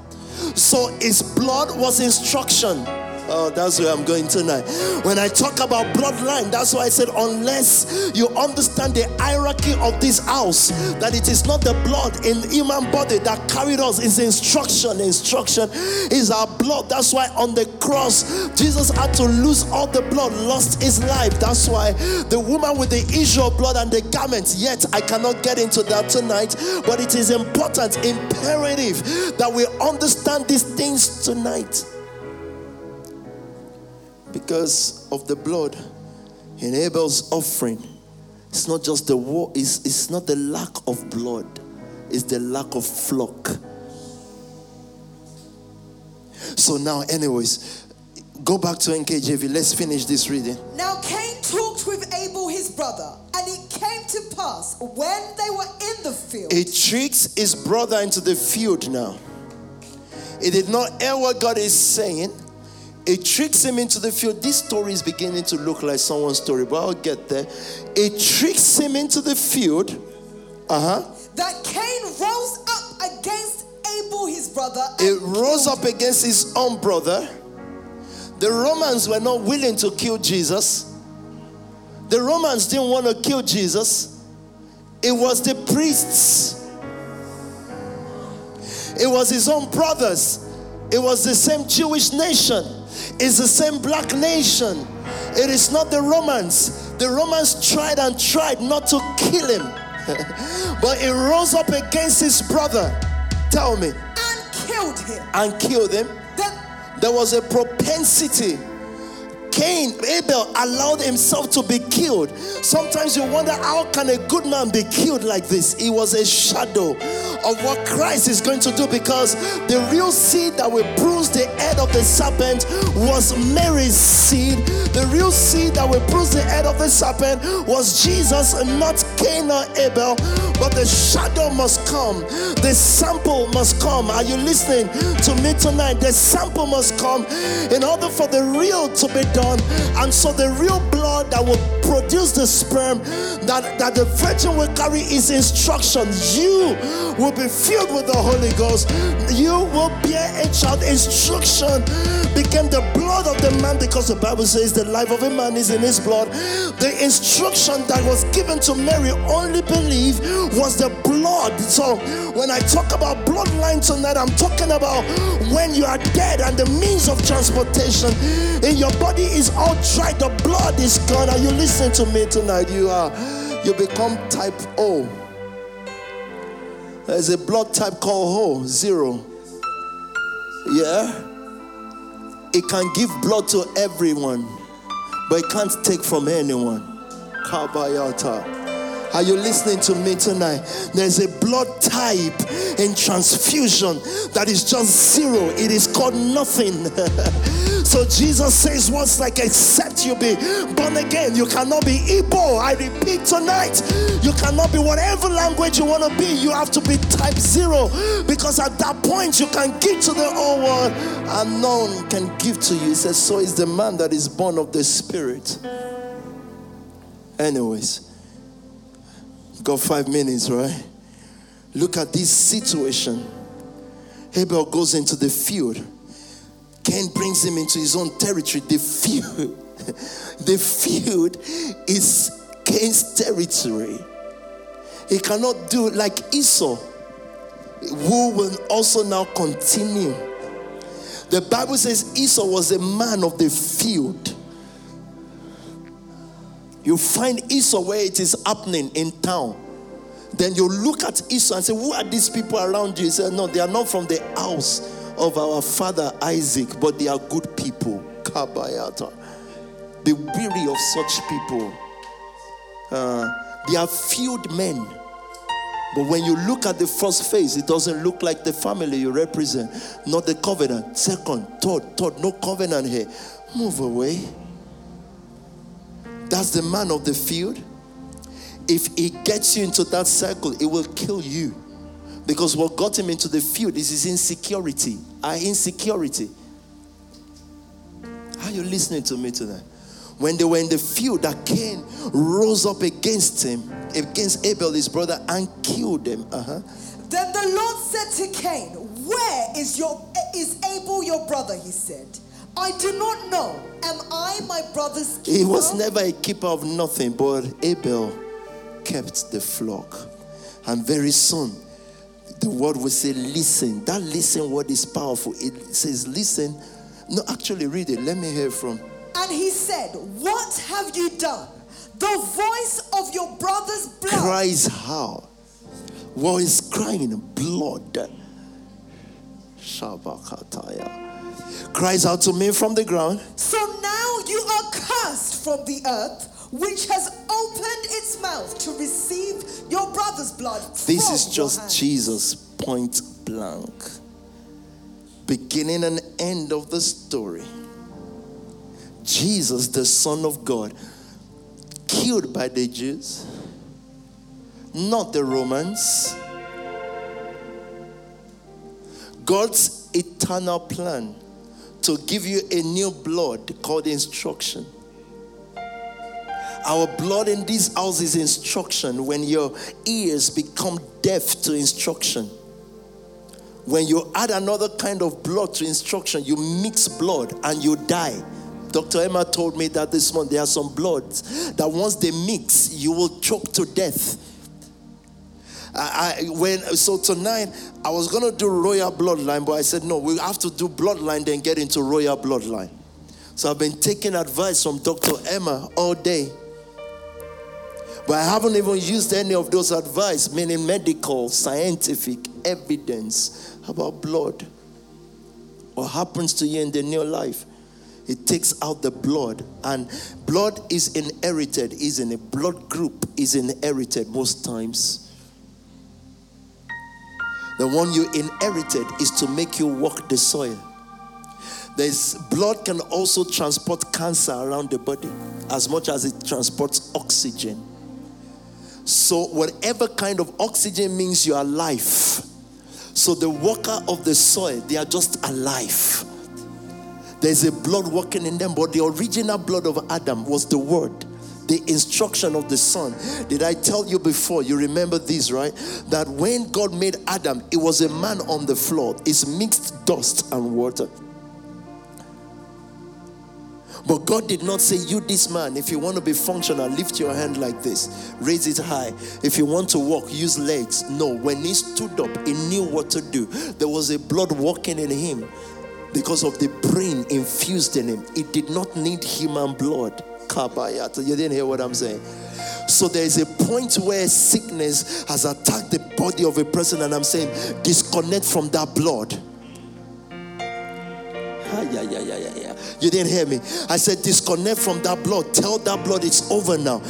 So his blood was instruction Oh, that's where I'm going tonight. When I talk about bloodline, that's why I said, unless you understand the hierarchy of this house, that it is not the blood in human body that carried us, it's instruction. Instruction is our blood. That's why on the cross, Jesus had to lose all the blood, lost his life. That's why the woman with the issue of blood and the garment, yet I cannot get into that tonight, but it is important, imperative that we understand these things tonight because of the blood in Abel's offering. It's not just the war, it's, it's not the lack of blood, it's the lack of flock. So now, anyways, go back to NKJV. Let's finish this reading. Now Cain talked with Abel his brother, and it came to pass when they were in the field. He tricks his brother into the field now. He did not hear what God is saying. It tricks him into the field. This story is beginning to look like someone's story, but I'll get there. It tricks him into the field. Uh huh. That Cain rose up against Abel his brother. It rose up against his own brother. The Romans were not willing to kill Jesus. The Romans didn't want to kill Jesus. It was the priests. It was his own brothers. It was the same Jewish nation is the same black nation. It is not the Romans. The Romans tried and tried not to kill him, but he rose up against his brother. Tell me. And killed him. And killed him. Then there was a propensity Cain, Abel allowed himself to be killed. Sometimes you wonder how can a good man be killed like this? He was a shadow of what Christ is going to do because the real seed that will bruise the head of the serpent was Mary's seed. The real seed that will bruise the head of the serpent was Jesus, not Cain or Abel. But the shadow must come. The sample must come. Are you listening to me tonight? The sample must come in order for the real to be done. And so the real blood that will produce the sperm that, that the virgin will carry is instruction. You will be filled with the Holy Ghost. You will bear a child. Instruction became the blood of the man because the Bible says the life of a man is in his blood. The instruction that was given to Mary, only believe, was the blood. So when I talk about bloodline tonight, I'm talking about when you are dead and the means of transportation in your body is all dry, the blood is gone. Are you listening to me tonight? You are you become type O. There's a blood type called O, zero. Yeah? It can give blood to everyone, but it can't take from anyone. Kabayata. Are you listening to me tonight? There's a blood type in transfusion that is just zero. It is called nothing. so Jesus says, Once like except you be born again? You cannot be Igbo. I repeat tonight, you cannot be whatever language you want to be. You have to be type zero because at that point you can give to the whole world and none can give to you. He says, So is the man that is born of the Spirit. Anyways. Got five minutes, right? Look at this situation. Abel goes into the field. Cain brings him into his own territory. The field, the field is Cain's territory. He cannot do like Esau, who will also now continue. The Bible says Esau was a man of the field. You find Esau where it is happening in town. Then you look at Esau and say, Who are these people around you? He said, No, they are not from the house of our father Isaac, but they are good people. Kabayata. Be weary of such people. Uh, they are field men. But when you look at the first phase, it doesn't look like the family you represent, not the covenant. Second, third, third, no covenant here. Move away. That's the man of the field. If he gets you into that circle, it will kill you. Because what got him into the field is his insecurity. Our insecurity. Are you listening to me tonight? When they were in the field, that Cain rose up against him, against Abel, his brother, and killed him. Uh-huh. Then the Lord said to Cain, Where is your is Abel your brother? He said. I do not know. Am I my brother's keeper? He was never a keeper of nothing, but Abel kept the flock. And very soon, the word will say, Listen. That listen word is powerful. It says, Listen. No, actually, read it. Let me hear from. And he said, What have you done? The voice of your brother's blood. Cries how? What is crying? Blood. Shabakataya. Cries out to me from the ground. So now you are cursed from the earth, which has opened its mouth to receive your brother's blood. This is just. Jesus point blank. Beginning and end of the story. Jesus, the Son of God, killed by the Jews, not the Romans. God's eternal plan to give you a new blood called instruction. Our blood in this house is instruction when your ears become deaf to instruction. When you add another kind of blood to instruction, you mix blood and you die. Dr. Emma told me that this month there are some bloods that once they mix, you will choke to death. I, when so tonight I was gonna do royal bloodline, but I said no, we have to do bloodline, then get into royal bloodline. So I've been taking advice from Dr. Emma all day. But I haven't even used any of those advice, meaning medical, scientific evidence about blood. What happens to you in the new life? It takes out the blood, and blood is inherited, isn't it? Blood group is inherited most times. The one you inherited is to make you walk the soil. There's blood can also transport cancer around the body as much as it transports oxygen. So, whatever kind of oxygen means you are alive. So, the worker of the soil, they are just alive. There's a blood working in them, but the original blood of Adam was the word, the instruction of the Son. Did I tell you before? You remember this, right? That when God made Adam, it was a man on the floor. It's mixed dust and water. But God did not say, You, this man, if you want to be functional, lift your hand like this, raise it high. If you want to walk, use legs. No, when he stood up, he knew what to do. There was a blood walking in him because of the brain infused in him. It did not need human blood. You didn't hear what I'm saying? So there is a point where sickness has attacked the body of a person, and I'm saying, disconnect from that blood. Ah, yeah, yeah, yeah, yeah, yeah. You didn't hear me. I said, disconnect from that blood. Tell that blood it's over now.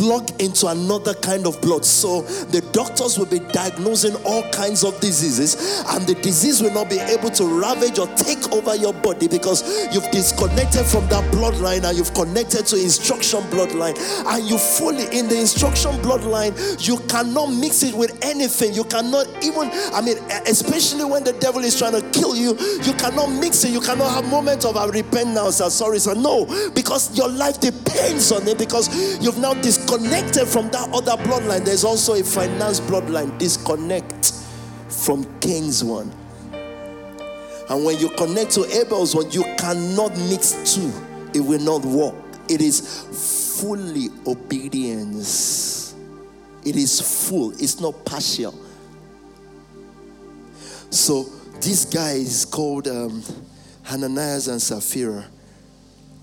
Plug into another kind of blood. So the doctors will be diagnosing all kinds of diseases, and the disease will not be able to ravage or take over your body because you've disconnected from that bloodline and you've connected to instruction bloodline. And you fully in the instruction bloodline, you cannot mix it with anything. You cannot even, I mean, especially when the devil is trying to kill you, you cannot mix it. You cannot have moments of a repentance or sorry, so no, because your life depends on it because you've now disconnected from that other bloodline. There's also a finance bloodline. Disconnect from Cain's one. And when you connect to Abel's one, you cannot mix two. It will not work. It is fully obedience. It is full. It's not partial. So this guy is called um, Hananias and Sapphira.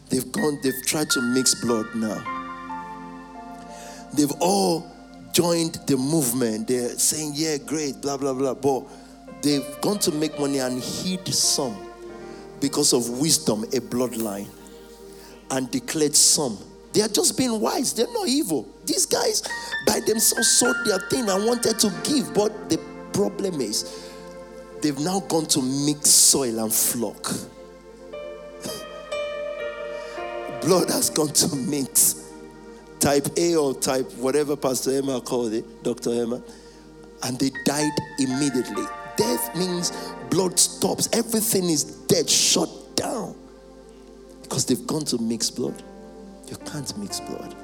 They've gone, they've tried to mix blood now. They've all joined the movement. They're saying, yeah, great, blah, blah, blah. But they've gone to make money and hid some because of wisdom, a bloodline, and declared some. They are just being wise. They're not evil. These guys by themselves sold their thing and wanted to give. But the problem is, they've now gone to mix soil and flock. Blood has gone to mix. Type A or type whatever Pastor Emma called it, Dr. Emma. And they died immediately. Death means blood stops. Everything is dead, shut down. Because they've gone to mix blood. You can't mix blood.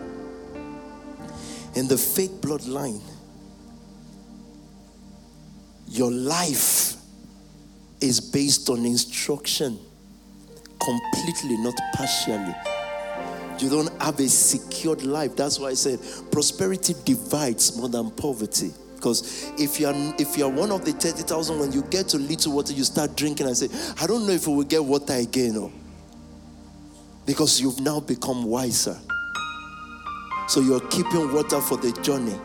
In the fake bloodline, your life is based on instruction, completely, not partially. You don't have a secured life. That's why I said prosperity divides more than poverty. Because if you're if you're one of the 30,000, when you get to little water, you start drinking and say, I don't know if we will get water again. Or, because you've now become wiser. So you're keeping water for the journey.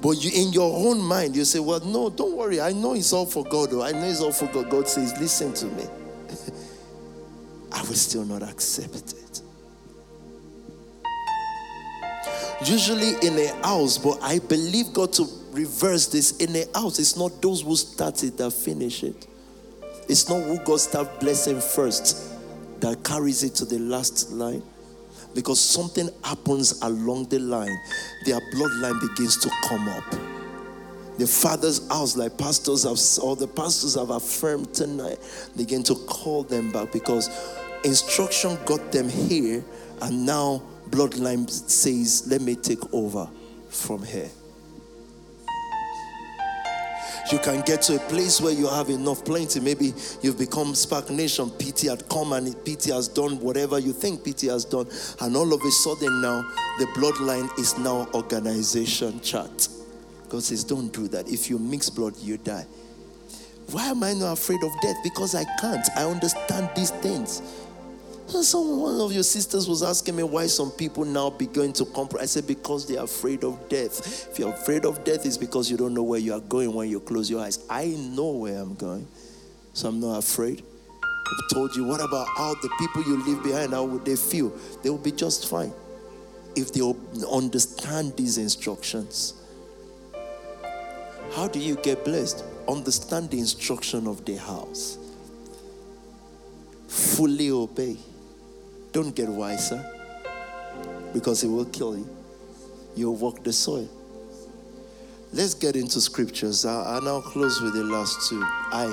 But you in your own mind, you say, Well, no, don't worry. I know it's all for God. Or I know it's all for God. God says, Listen to me. I will still not accept it. Usually in a house, but I believe God to reverse this. In a house, it's not those who start it that finish it. It's not who God start blessing first that carries it to the last line. Because something happens along the line, their bloodline begins to come up. The father's house, like pastors have, or the pastors have affirmed tonight, begin to call them back because instruction got them here, and now bloodline says, Let me take over from here. You can get to a place where you have enough plenty. Maybe you've become Spark Nation. PT had come and PT has done whatever you think PT has done. And all of a sudden now, the bloodline is now organization chart. God says, Don't do that. If you mix blood, you die. Why am I not afraid of death? Because I can't. I understand these things. Some one of your sisters was asking me why some people now begin to compromise. I said because they are afraid of death. If you're afraid of death, it's because you don't know where you are going when you close your eyes. I know where I'm going, so I'm not afraid. I've told you. What about how the people you leave behind? How would they feel? They will be just fine if they understand these instructions. How do you get blessed? Understand the instruction of the house. Fully obey. Don't get wiser because it will kill you. You'll walk the soil. Let's get into scriptures. I'll, now close with the last two. I,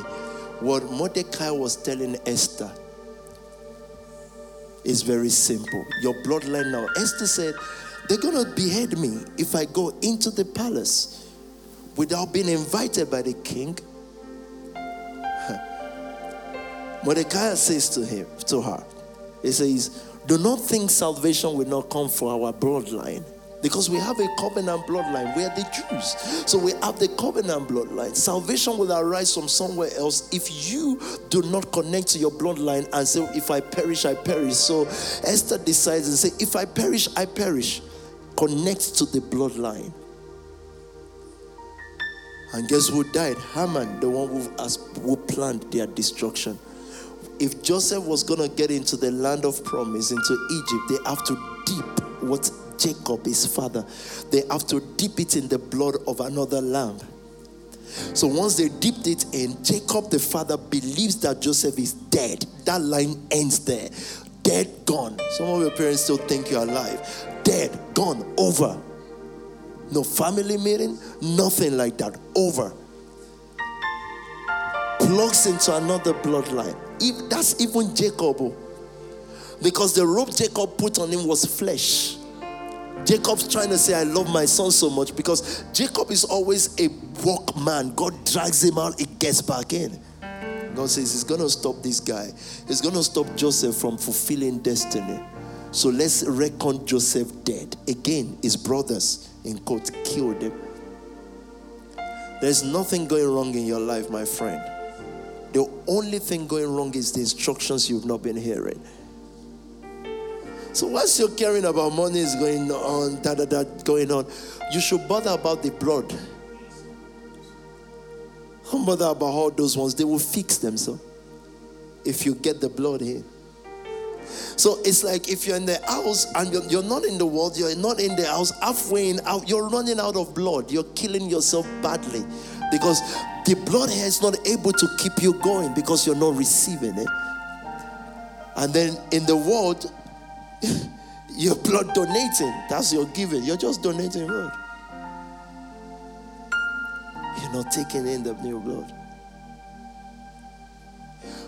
what Mordecai was telling Esther is very simple. Your bloodline now. Esther said, They're going to behead me if I go into the palace without being invited by the king. Mordecai says to him, to her, he says, Do not think salvation will not come for our bloodline. Because we have a covenant bloodline. We are the Jews. So we have the covenant bloodline. Salvation will arise from somewhere else if you do not connect to your bloodline and say, If I perish, I perish. So Esther decides and say, If I perish, I perish. Connect to the bloodline. And guess who died? Haman, the one who, has, who planned their destruction if Joseph was going to get into the land of promise, into Egypt, they have to dip what Jacob, his father, they have to dip it in the blood of another lamb. So once they dipped it in, Jacob, the father, believes that Joseph is dead. That line ends there. Dead, gone. Some of your parents still think you're alive. Dead, gone, over. No family meeting, nothing like that. Over. Plugs into another bloodline if that's even Jacob. Oh. Because the robe Jacob put on him was flesh. Jacob's trying to say, I love my son so much because Jacob is always a man. God drags him out, he gets back in. God says, He's going to stop this guy. He's going to stop Joseph from fulfilling destiny. So let's reckon Joseph dead. Again, his brothers, in quote, killed him. There's nothing going wrong in your life, my friend. The only thing going wrong is the instructions you've not been hearing. So once you're caring about money is going on, da da da going on, you should bother about the blood. Don't bother about all those ones. They will fix themselves if you get the blood here. So it's like if you're in the house and you're, you're not in the world, you're not in the house, halfway in, out, you're running out of blood. You're killing yourself badly because the blood here is not able to keep you going because you're not receiving it. And then in the world, you're blood donating. That's your giving. You're just donating blood. You're not taking in the new blood.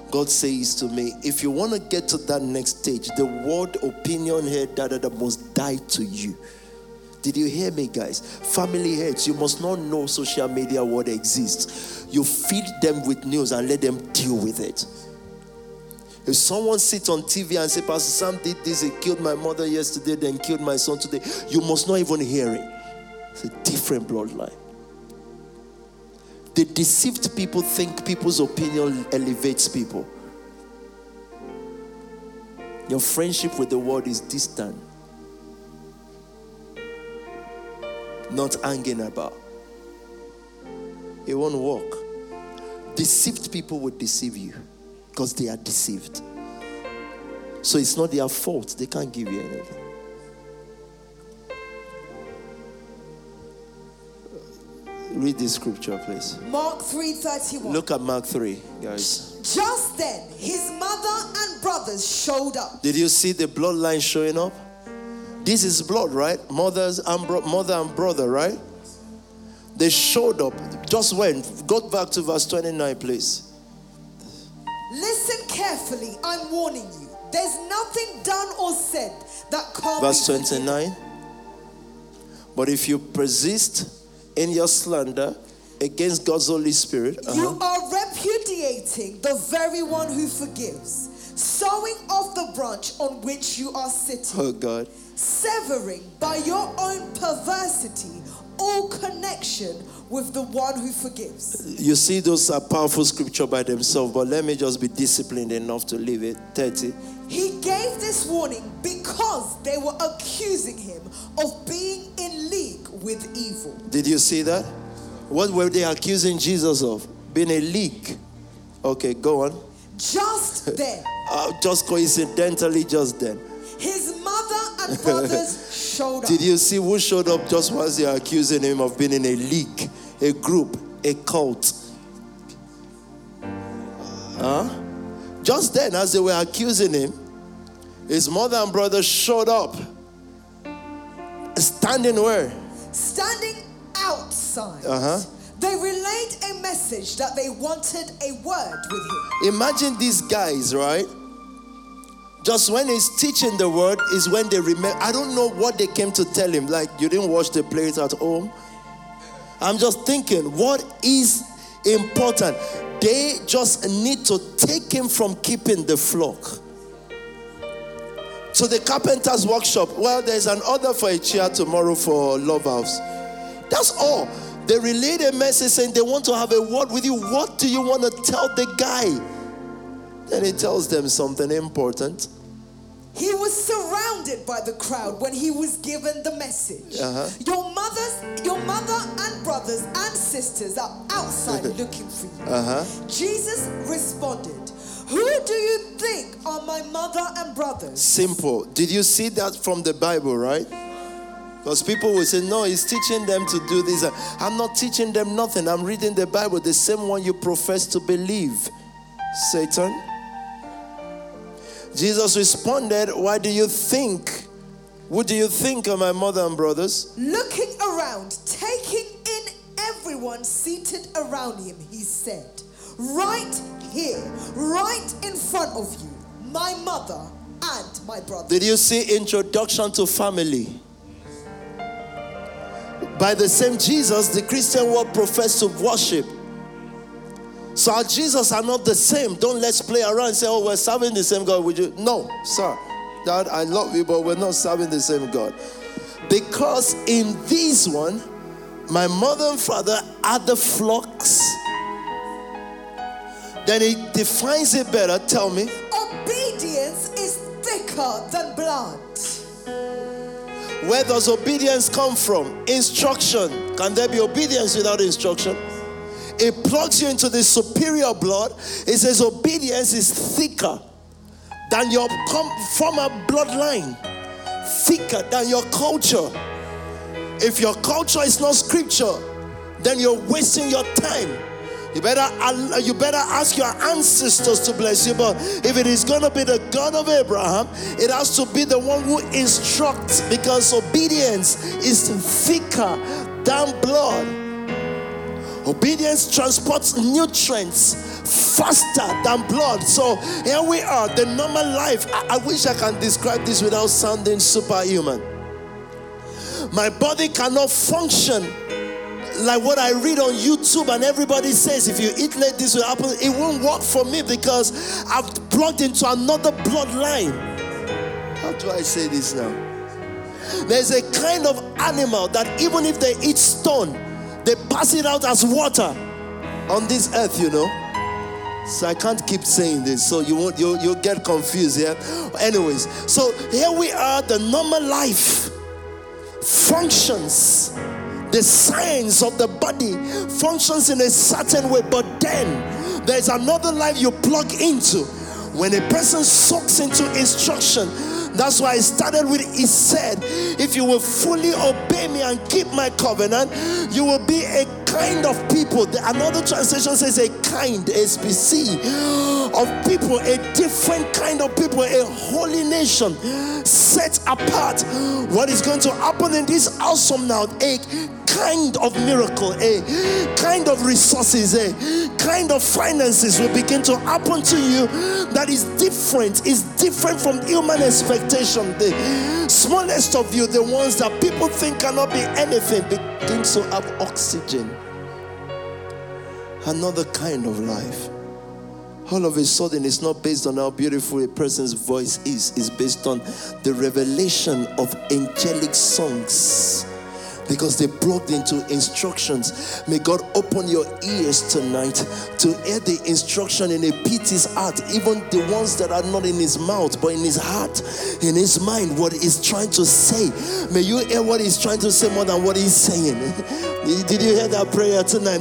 God says to me, if you want to get to that next stage, the word opinion here da, must die to you. Did you hear me, guys? Family heads, you must not know social media what exists. You feed them with news and let them deal with it. If someone sits on TV and say, Pastor Sam did this, he killed my mother yesterday, then killed my son today, you must not even hear it. It's a different bloodline. The deceived people think people's opinion elevates people. Your friendship with the world is distant, not hanging about. It won't work. Deceived people will deceive you because they are deceived. So it's not their fault, they can't give you anything. Read this scripture, please. Mark 3:31. Look at Mark 3, guys. Just then, his mother and brothers showed up. Did you see the bloodline showing up? This is blood, right? Mothers and bro- mother and brother, right? They showed up. Just when? Go back to verse 29, please. Listen carefully, I'm warning you. There's nothing done or said that can't Verse 29. But if you persist in your slander against God's Holy Spirit, You uh-huh, are repudiating the very one who forgives, sowing off the branch on which you are sitting, oh God, severing by your own perversity all connection with the one who forgives. you see, those are powerful scripture by themselves, but let me just be disciplined enough to leave it. 30. He gave this warning because they were accusing him of being in league with evil. Did you see that? What were they accusing Jesus of? Being a leak. Okay, go on. Just then, Uh, just coincidentally, just then. his mother and brothers showed up. Did you see who showed up just once they are accusing him of being in a league, a group, a cult? Huh? Just then, as they were accusing him, his mother and brother showed up. Standing where? Standing outside, Uh-huh. they relayed a message that they wanted a word with him. Imagine these guys, right? Just when he's teaching the word is when they remember. I don't know what they came to tell him. Like, you didn't watch the plays at home. I'm just thinking, what is important? They just need to take him from keeping the flock to the carpenter's workshop. Well, there's an order for a chair tomorrow for Love House. That's all. They relayed a message saying they want to have a word with you. What do you want to tell the guy? Then he tells them something important. He was surrounded by the crowd when he was given the message. Uh-huh. Your mothers, your mother and brothers and sisters are outside looking for you. Uh-huh. Jesus responded, Who do you think are my mother and brothers? Simple. Did you see that from the Bible, right? Because people will say, No, he's teaching them to do this. I'm not teaching them nothing. I'm reading the Bible, the same one you profess to believe. Satan. Jesus responded, Why do you think? What do you think of my mother and brothers? Looking around, taking in everyone seated around him, he said, Right here, right in front of you, my mother and my brother. Did you see introduction to family? By the same Jesus, the Christian world professed to worship. So our Jesus are not the same. Don't let's play around and say, oh, we're serving the same God. Would you? No, sir. Dad, I love you, but we're not serving the same God. Because in this one, my mother and father are the flocks. Then he defines it better. Tell me. Obedience is thicker than blood. Where does obedience come from? Instruction. Can there be obedience without instruction? It plugs you into the superior blood. It says obedience is thicker than your com- former bloodline, thicker than your culture. If your culture is not scripture, then you're wasting your time. You better you better ask your ancestors to bless you. But if it is gonna be the God of Abraham, it has to be the one who instructs because obedience is thicker than blood. Obedience transports nutrients faster than blood. So here we are, the normal life. I, I wish I can describe this without sounding superhuman. My body cannot function like what I read on YouTube, and everybody says if you eat late, this will happen. It won't work for me because I've plugged into another bloodline. How do I say this now? There's a kind of animal that even if they eat stone, they pass it out as water on this earth, you know. So I can't keep saying this, so you won't you you'll get confused here. Yeah? Anyways, so here we are, the normal life functions the science of the body functions in a certain way, but then there's another life you plug into. When a person soaks into instruction, that's why I started with he said, If you will fully obey me and keep my covenant, you will be a kind of people. Another translation says a kind, SPC, of people, a different kind of people, a holy nation set apart. What is going to happen in this awesome now? A kind of miracle, a kind of resources, a kind of finances will begin to happen to you that is different, is different from human expectation. The smallest of you, the ones that people think cannot be anything, begin to have oxygen. Another kind of life. All of a sudden, it's not based on how beautiful a person's voice is, it's based on the revelation of angelic songs because they plugged into instructions. May God open your ears tonight to hear the instruction in a PT's heart, even the ones that are not in his mouth, but in his heart, in his mind, what he's trying to say. May you hear what he's trying to say more than what he's saying. Did you hear that prayer tonight?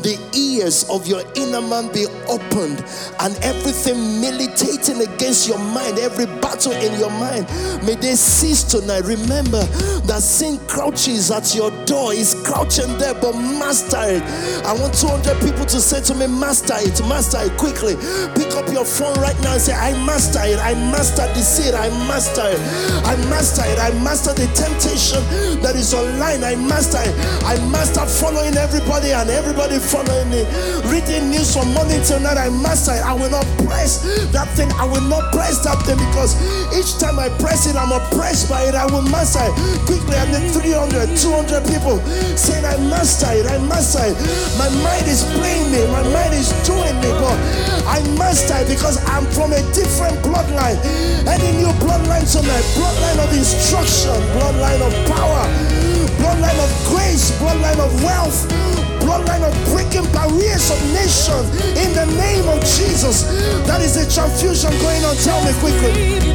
The ears of your inner man be opened, and everything militating against your mind, every battle in your mind, may they cease tonight. Remember that sin crouches at your door is crouching there, but master it. I want 200 people to say to me, Master it, master it quickly. Pick up your phone right now and say, I master it, I master the seed, I master it, I master it, I master the temptation that is online, I master it, I master following everybody and everybody following me. Reading news from morning till night, I master it. I will not press that thing, I will not press that thing because each time I press it, I'm oppressed by it, I will master it quickly. I'm the 300, 200. 200 people saying, I master it, I master it. My mind is playing me, my mind is doing me, but I master it because I'm from a different bloodline. Any new bloodline tonight, bloodline of instruction, bloodline of power, bloodline of grace, bloodline of wealth, bloodline of breaking barriers of nations in the name of Jesus. That is a transfusion going on. Tell me quickly.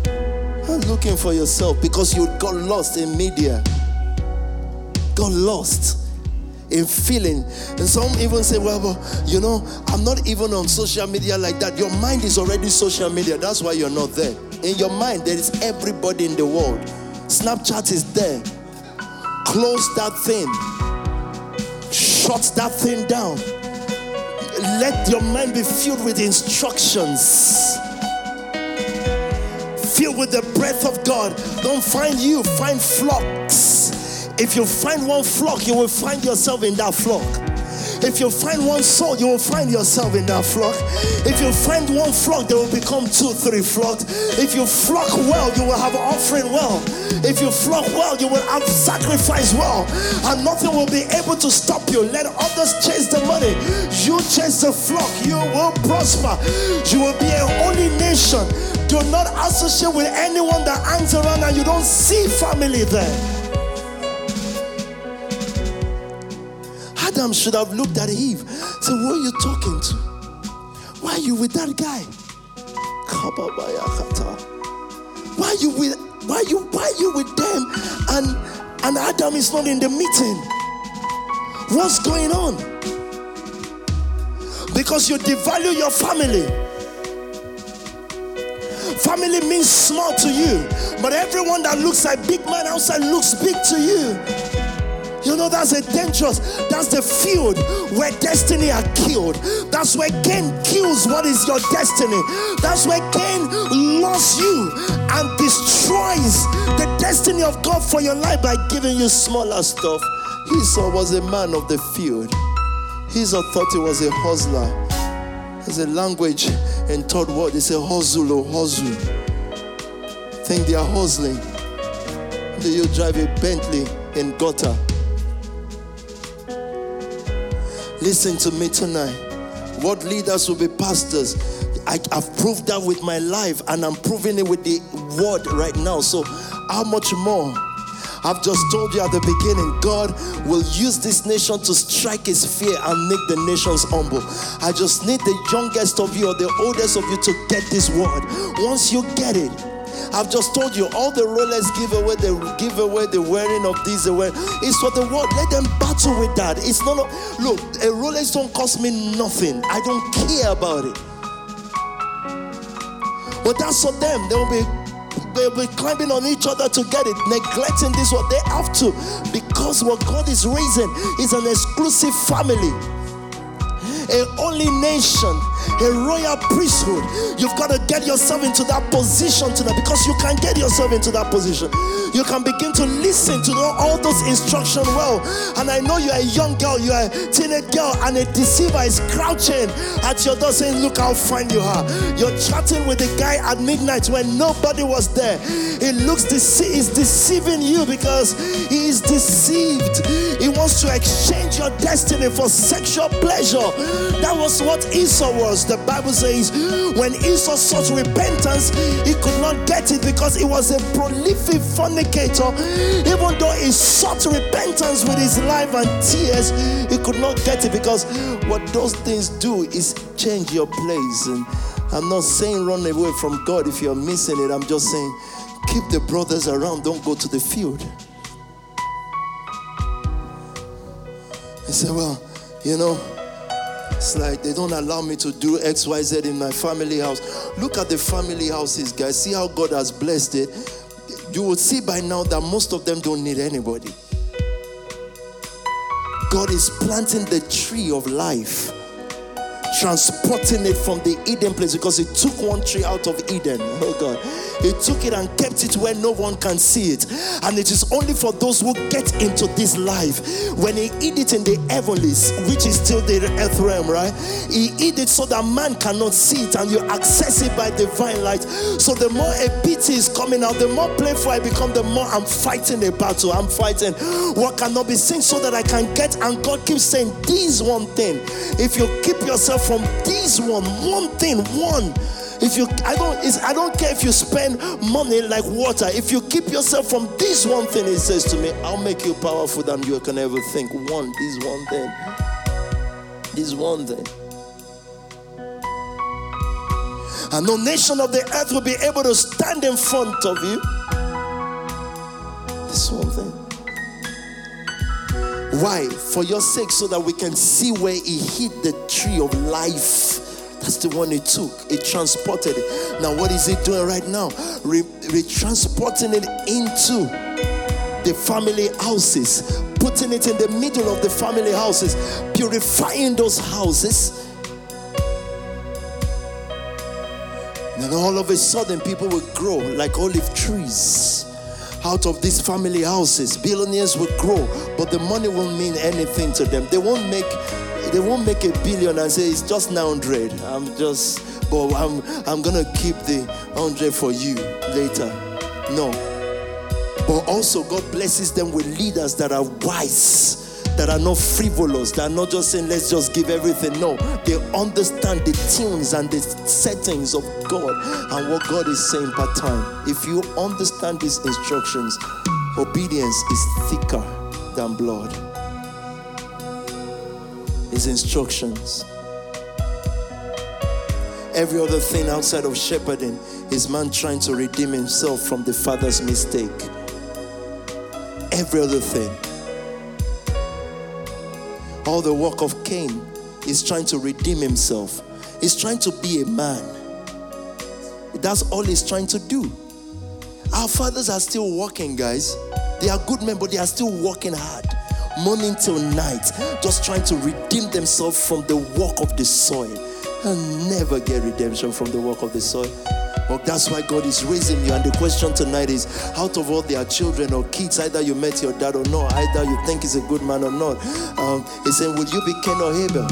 I'm looking for yourself because you got lost in media, got lost in feeling. And some even say, well, well, you know, I'm not even on social media like that. Your mind is already social media. That's why you're not there. In your mind, there is everybody in the world. Snapchat is there. Close that thing, shut that thing down. Let your mind be filled with instructions filled with the breath of God. Don't find you, find flocks. If you find one flock, you will find yourself in that flock. If you find one soul, you will find yourself in that flock. If you find one flock, there will become two, three flocks. If you flock well, you will have offering well. If you flock well, you will have sacrifice well. And nothing will be able to stop you. Let others chase the money. You chase the flock, you will prosper. You will be a holy nation. Do not associate with anyone that hangs around and you don't see family there. Adam should have looked at Eve. Said, Who are you talking to? Why are you with that guy? Why are you with why are you why are you with them and and Adam is not in the meeting? What's going on? Because you devalue your family. Family means small to you, but everyone that looks like big man outside looks big to you. You know, that's a dangerous, that's the field where destiny are killed. That's where Cain kills what is your destiny. That's where Cain lost you and destroys the destiny of God for your life by giving you smaller stuff. Esau was a man of the field. Esau thought he was a hustler. There's a language in third word, it's a hustle or hustle. Think they are hustling. Do you drive a Bentley in gutter? Listen to me tonight. What leaders will be pastors? I, have proved that with my life, and I'm proving it with the word right now. So, how much more? I've just told you at the beginning, God will use this nation to strike his fear and make the nations humble. I just need the youngest of you or the oldest of you to get this word. Once you get it, I've just told you all the Rolex give away, the give away the wearing of these away. It's for the world. Let them battle with that. It's not a, look, a Rolex don't cost me nothing. I don't care about it. But that's for them. They will be they'll be climbing on each other to get it, neglecting this what they have to. Because what God is raising is an exclusive family a holy nation, a royal priesthood. You've got to get yourself into that position tonight because you can get yourself into that position. You can begin to listen to all those instructions well. And I know you're a young girl, you're a teenage girl, and a deceiver is crouching at your door saying, Look how fine you are. You're chatting with a guy at midnight when nobody was there. It looks dece- is deceiving you because he is deceived. He wants to exchange your destiny for sexual pleasure. That was what Esau was. The Bible says when Esau sought repentance, he could not get it because he was a prolific fornicator. Even though he sought repentance with his life and tears, he could not get it because what those things do is change your place. And I'm not saying run away from God if you're missing it. I'm just saying keep the brothers around, don't go to the field. He said, Well, you know, it's like they don't allow me to do XYZ in my family house. Look at the family houses, guys. See how God has blessed it. You will see by now that most of them don't need anybody. God is planting the tree of life transporting it from the Eden place because he took one tree out of Eden. Oh God. He took it and kept it where no one can see it. And it is only for those who get into this life. When he eat it in the heavenlies, which is still the earth realm, right? He eat it so that man cannot see it and you access it by divine light. So the more a pity is coming out, the more playful I become, the more I'm fighting a battle. I'm fighting what cannot be seen so that I can get. And God keeps saying, This one thing. If you keep yourself from this one, one thing, one if you, I don't, I don't care if you spend money like water. If you keep yourself from this one thing, it says to me, I'll make you powerful than you can ever think. One, this one thing, this one thing. And no nation of the earth will be able to stand in front of you. This one thing. Why? For your sake, so that we can see where he hid the tree of life that's the one he took. He transported it. Now, what is he doing right now? Re, re transporting it into the family houses, putting it in the middle of the family houses, purifying those houses. And all of a sudden, people will grow like olive trees out of these family houses. Billionaires will grow, but the money won't mean anything to them. They won't make they won't make a billion and say it's just 900. I'm just but I'm I'm gonna keep the 100 for you later. No. But also God blesses them with leaders that are wise that are not frivolous, that are not just saying, let's just give everything. No, they understand the tunes and the settings of God and what God is saying per time. If you understand these instructions, obedience is thicker than blood. His instructions. Every other thing outside of shepherding is man trying to redeem himself from the father's mistake. Every other thing all the work of Cain is trying to redeem himself. He's trying to be a man. That's all he's trying to do. Our fathers are still working, guys. They are good men, but they are still working hard, morning till night, just trying to redeem themselves from the work of the soil. And never get redemption from the work of the soil. But that's why God is raising you. And the question tonight is out of all their children or kids, either you met your dad or not, either you think he's a good man or not, um, saying, Will you be Cain or Abel?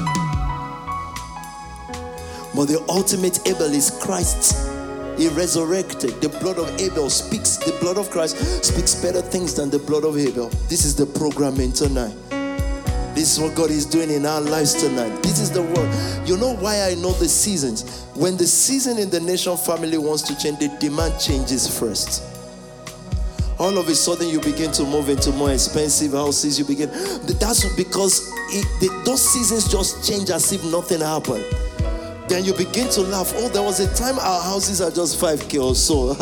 But the ultimate Abel is Christ. He resurrected. The blood of Abel speaks, the blood of Christ speaks better things than the blood of Abel. This is the programming tonight. This is what God is doing in our lives tonight. This is the word. You know why I know the seasons? When the season in the nation family wants to change, the demand changes first. All of a sudden, you begin to move into more expensive houses. You begin. That's because it, the, those seasons just change as if nothing happened then you begin to laugh. Oh, there was a time our houses are just 5k or so.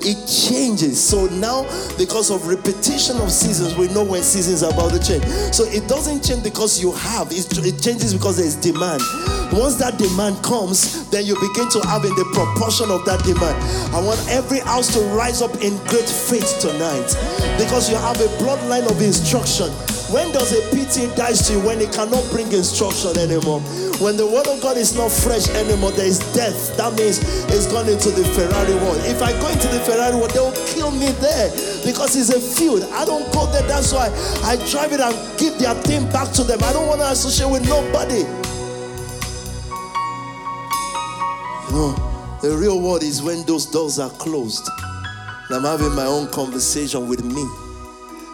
it changes. So now, because of repetition of seasons, we know when seasons are about to change. So it doesn't change because you have, it changes because there's demand. Once that demand comes, then you begin to have in the proportion of that demand. I want every house to rise up in great faith tonight because you have a bloodline of instruction. When does a PT dies to you? When it cannot bring instruction anymore. When the word of God is not fresh anymore, there is death. That means it's gone into the Ferrari world. If I go into the Ferrari world, they will kill me there because it's a field. I don't go there. That's why I drive it and give their thing back to them. I don't want to associate with nobody. You know, the real world is when those doors are closed. I'm having my own conversation with me.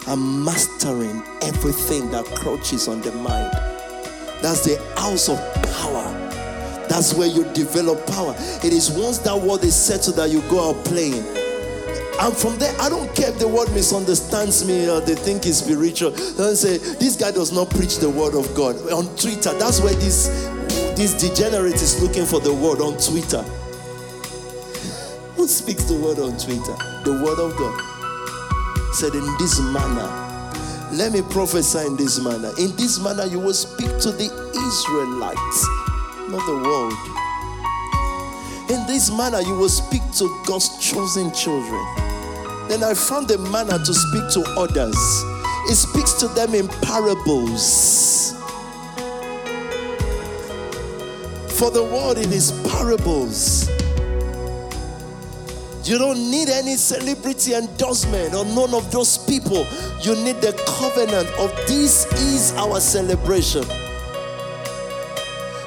I'm mastering everything that crouches on the mind. That's the house of power. That's where you develop power. It is once that word is settled that you go out playing. And from there, I don't care if the word misunderstands me or they think it's spiritual. Don't say, this guy does not preach the word of God. On Twitter, that's where this, this degenerate is looking for the word on Twitter. Who speaks the word on Twitter? The word of God said, In this manner, let me prophesy in this manner. In this manner, you will speak to the Israelites, not the world. In this manner, you will speak to God's chosen children. Then I found a manner to speak to others. It speaks to them in parables. For the world, it is parables. You don't need any celebrity endorsement or none of those people. You need the covenant of this is our celebration.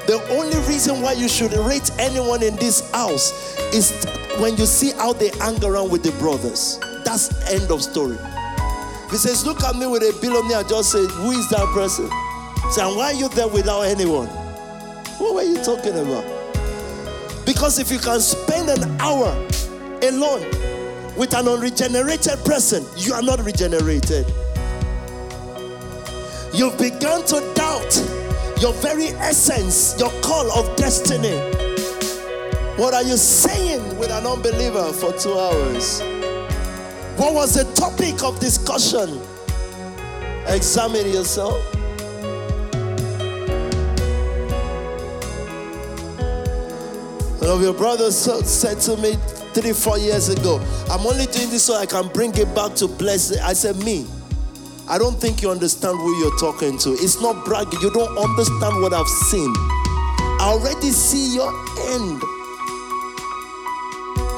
The only reason why you should rate anyone in this house is when you see how they hang around with the brothers. That's end of story. He says, Look at me with a billionaire, just say, Who is that person? Say, and why are you there without anyone? What were you talking about? Because if you can spend an hour alone with an unregenerated person, you are not regenerated. You've begun to doubt your very essence, your call of destiny. What are you saying with an unbeliever for two hours? What was the topic of discussion? Examine yourself. One of your brothers said to me three, four years ago. I'm only doing this so I can bring it back to bless it. I said, Me. I don't think you understand who you're talking to. It's not bragging. You don't understand what I've seen. I already see your end.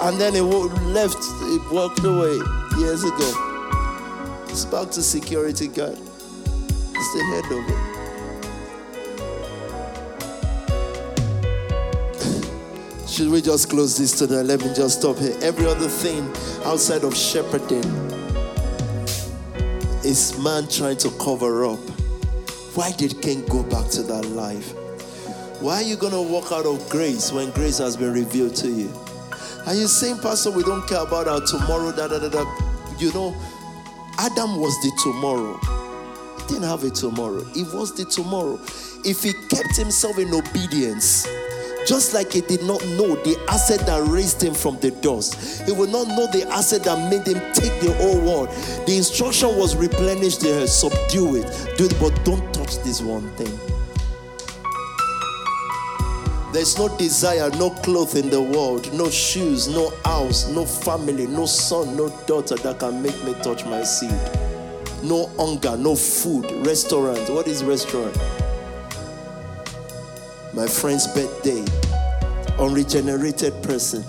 And then he left, he walked away years ago. It's back to security guard. It's the head of it. Should we just close this today? Let me just stop here. Every other thing outside of shepherding is man trying to cover up. Why did Cain go back to that life? Why are you going to walk out of grace when grace has been revealed to you? Are you saying, Pastor, we don't care about our tomorrow? Da, da, da, da. You know, Adam was the tomorrow. He didn't have a tomorrow. He was the tomorrow. If he kept himself in obedience, just like he did not know the asset that raised him from the dust, he will not know the asset that made him take the whole world. The instruction was replenish the earth, subdue it, do it, but don't touch this one thing. There's no desire, no cloth in the world, no shoes, no house, no family, no son, no daughter that can make me touch my seed. No hunger, no food, restaurant. What is restaurant? My friend's birthday, unregenerated person.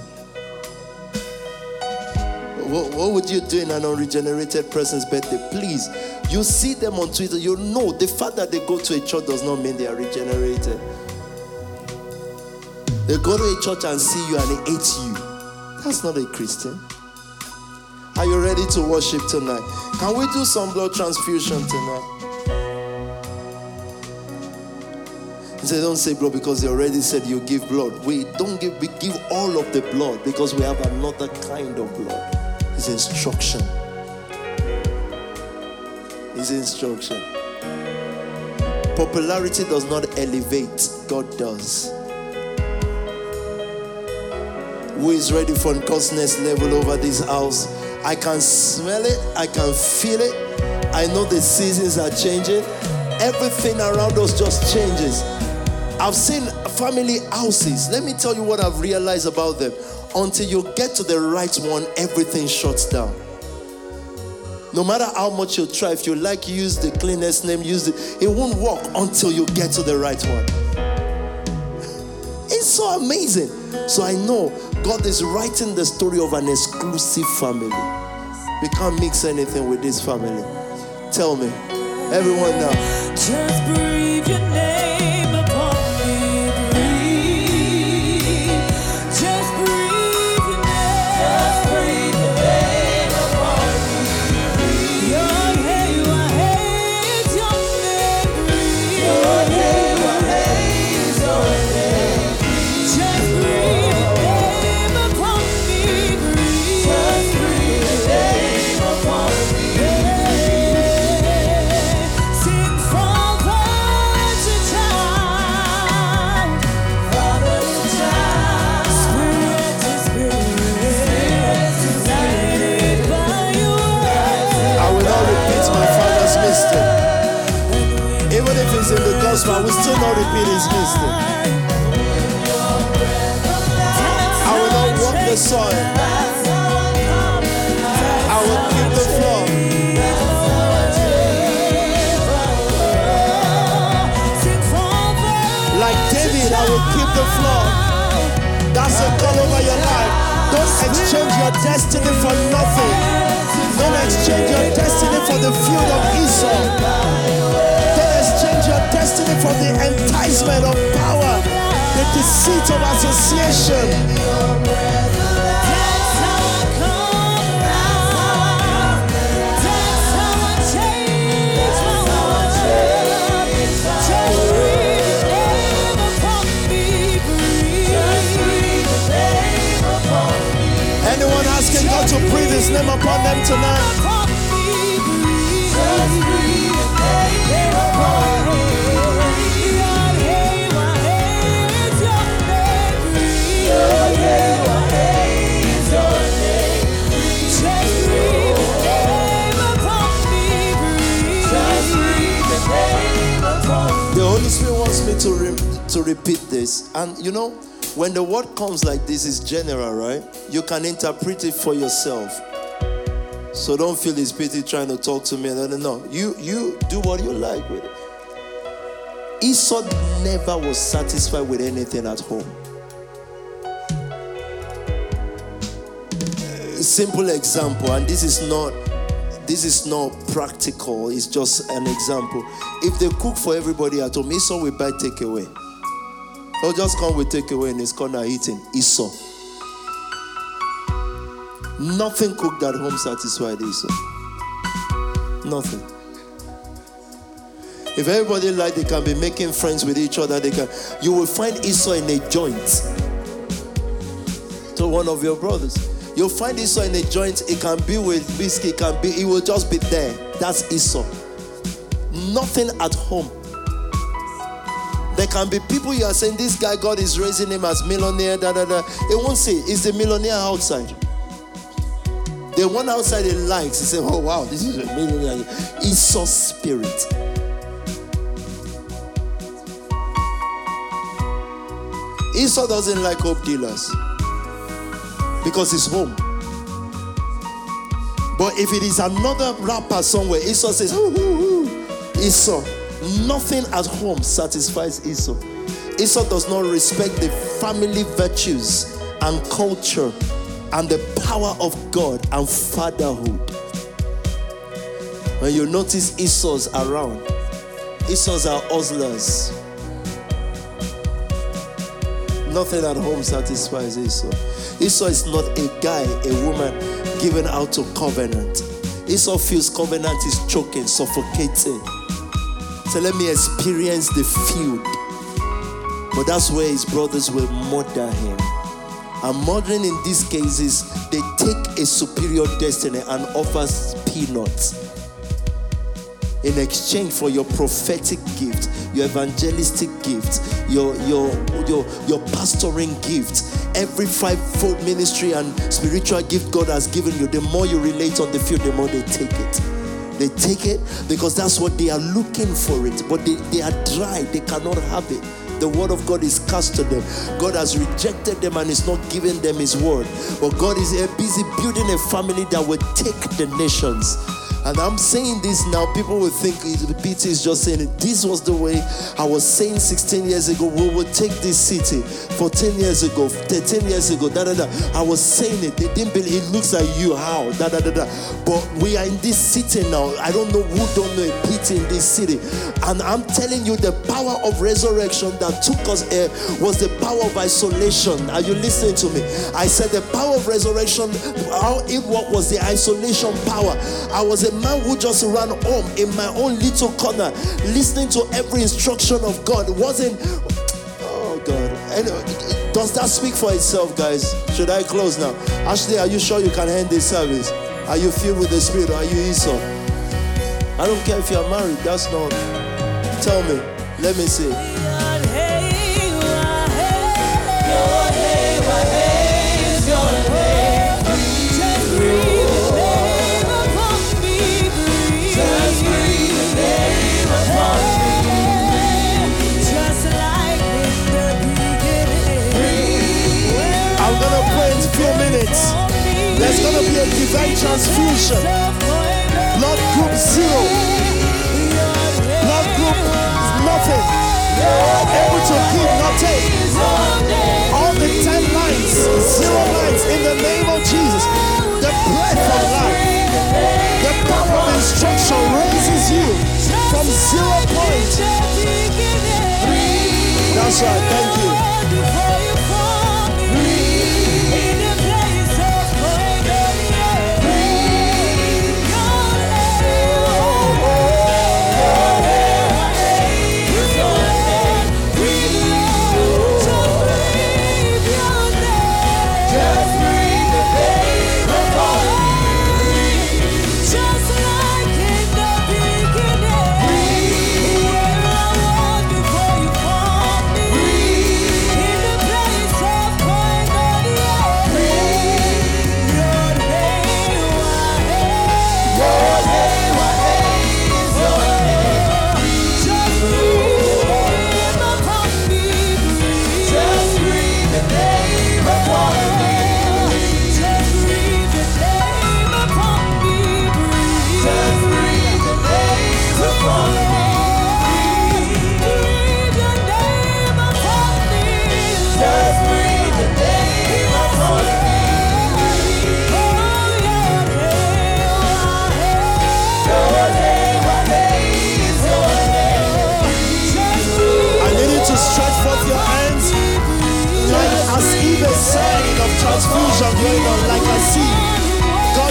What, what would you do in an unregenerated person's birthday? Please, you see them on Twitter, you know the fact that they go to a church does not mean they are regenerated. They go to a church and see you and they hate you. That's not a Christian. Are you ready to worship tonight? Can we do some blood transfusion tonight? They don't say blood because they already said you give blood. We don't give, we give all of the blood because we have another kind of blood. It's instruction. It's instruction. Popularity does not elevate, God does. who is ready for next level over this house. I can smell it, I can feel it. I know the seasons are changing. Everything around us just changes. I've seen family houses. Let me tell you what I've realized about them. Until you get to the right one, everything shuts down. No matter how much you try, if you like use the cleanest name, use it, it won't work until you get to the right one. It's so amazing. So I know God is writing the story of an exclusive family. We can't mix anything with this family. Tell me, everyone now. Repeat. I will not walk the soil. I will keep the floor. Like David, I will keep the floor. That's a call over your life. Don't exchange your destiny for nothing. Don't exchange your destiny for the field of Esau your destiny from the enticement of power, the deceit of association. Anyone asking God to breathe His name upon them tonight? To repeat this. And you know, when the word comes like this, is general, right? You can interpret it for yourself. So don't feel his PT trying to talk to me. No, no, no. You you do what you like with it. Esau never was satisfied with anything at home. simple example, and this is not this is not practical, it's just an example. If they cook for everybody at home, Esau will buy takeaway. They'll just come with takeaway in his corner eating. Esau. Nothing cooked at home satisfied Esau. Nothing. If everybody like they can be making friends with each other, they can you will find Esau in a joint to one of your brothers. You'll find Esau in a joint, it can be with biscuit, it can be, it will just be there. That's Esau. Nothing at home. There can be people you are saying, This guy, God is raising him as millionaire, da da da. It won't say, Is the millionaire outside? The one outside he likes, he said, Oh wow, this is a millionaire. Esau spirit. Esau doesn't like hope dealers because it's home. But if it is another rapper somewhere, Esau says, ooh, ooh, ooh. Esau, nothing at home satisfies Esau. Esau does not respect the family virtues and culture and the power of God and fatherhood. When you notice Esau's around, Esau's are hustlers. Nothing at home satisfies Esau. Esau is not a guy, a woman given out to covenant. Esau feels covenant is choking, suffocating. So let me experience the field. But that's where his brothers will murder him. And murdering in these cases, they take a superior destiny and offers peanuts in exchange for your prophetic gift, your evangelistic gift, your your your your pastoring gift, every fivefold ministry and spiritual gift God has given you, the more you relate on the field, the more they take it. They take it because that's what they are looking for it, but they, they are dry, they cannot have it. The word of God is cast to them. God has rejected them and is not giving them his word. But God is busy building a family that will take the nations. And I'm saying this now, people will think Peter is just saying it. This was the way I was saying 16 years ago, we would take this city. 14 years ago, 13 years ago, da da da. I was saying it. They didn't believe it looks like you, how? Da da da da. But we are in this city now. I don't know who don't know a Peter in this city. And I'm telling you, the power of resurrection that took us here was the power of isolation. Are you listening to me? I said the power of resurrection, how it what was the isolation power. I was a man who just ran home in my own little corner, listening to every instruction of God. It wasn't, oh God. Does that speak for itself, guys? Should I close now? Ashley, are you sure you can end this service? Are you filled with the Spirit or are you Esau? I don't care if you're married, that's not. Tell me. Let me see. There's gonna be a divine transfusion. Blood group zero. Blood group nothing. Able to give, not take. All the ten lines, zero lines in the name of Jesus. The breath of life, the power of instruction raises you from zero point. That's right, thank you.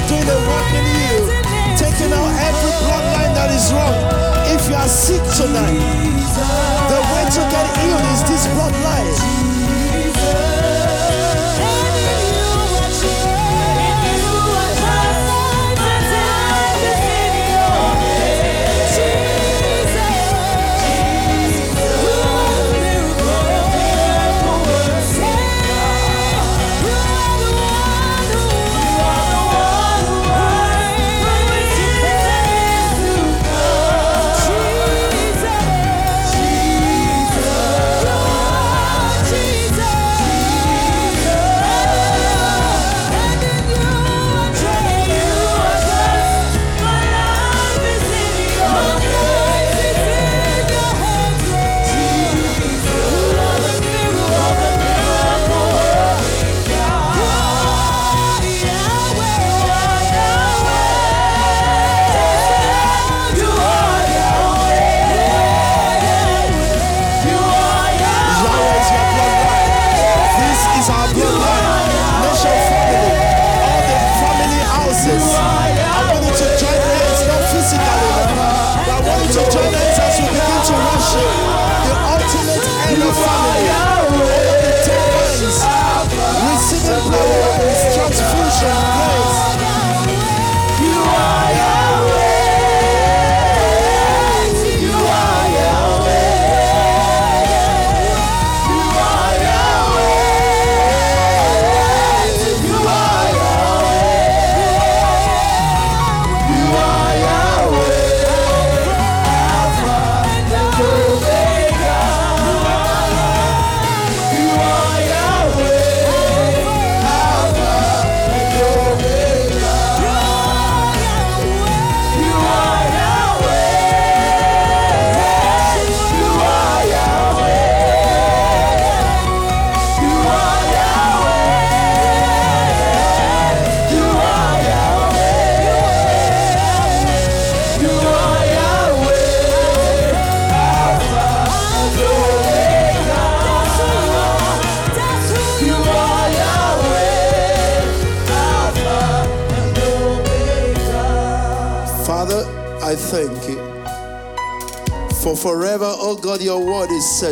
Doing a work in you, taking out every bloodline that is wrong. If you are sick tonight, the way to get healed is this bloodline.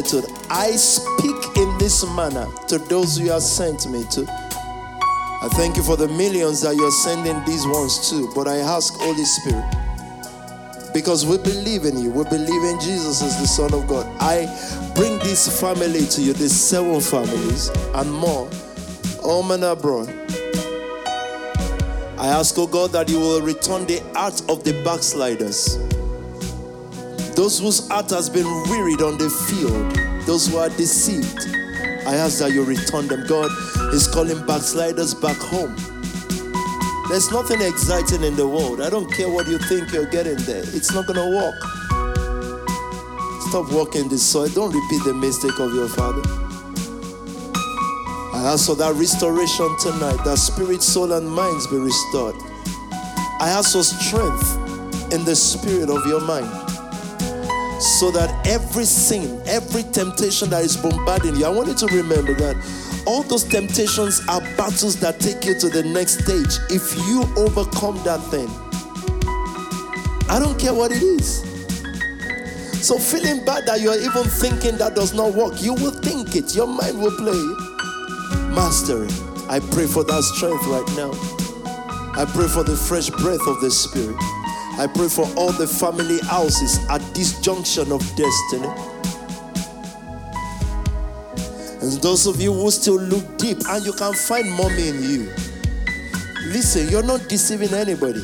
Settled. I speak in this manner to those you have sent me to. I thank you for the millions that you're sending these ones to. But I ask, Holy Spirit, because we believe in you, we believe in Jesus as the Son of God. I bring this family to you, these seven families and more, home and abroad. I ask, oh God, that you will return the heart of the backsliders those whose heart has been wearied on the field, those who are deceived, I ask that you return them. God is calling backsliders back home. There's nothing exciting in the world. I don't care what you think you're getting there, it's not going to work. Stop walking this soil. Don't repeat the mistake of your father. I ask for that restoration tonight, that spirit, soul, and minds be restored. I ask for strength in the spirit of your mind so that every sin, every temptation that is bombarding you, I want you to remember that all those temptations are battles that take you to the next stage. If you overcome that thing, I don't care what it is. So, feeling bad that you're even thinking that does not work, you will think it, your mind will play. Mastery. I pray for that strength right now. I pray for the fresh breath of the Spirit. I pray for all the family houses at this junction of destiny. And those of you who still look deep and you can find mommy in you. Listen, you're not deceiving anybody.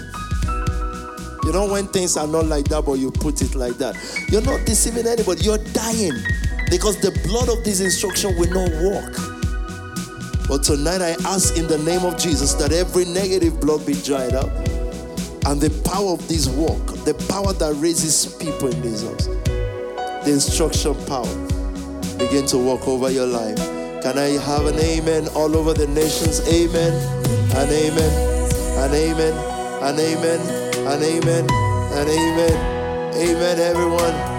You know, when things are not like that, but you put it like that. You're not deceiving anybody. You're dying because the blood of this instruction will not work. But tonight I ask in the name of Jesus that every negative blood be dried up and the power of this work, the power that raises people in this house, the instruction power, begin to walk over your life. Can I have an amen all over the nations? Amen and amen and amen and amen and amen and amen. Amen, everyone.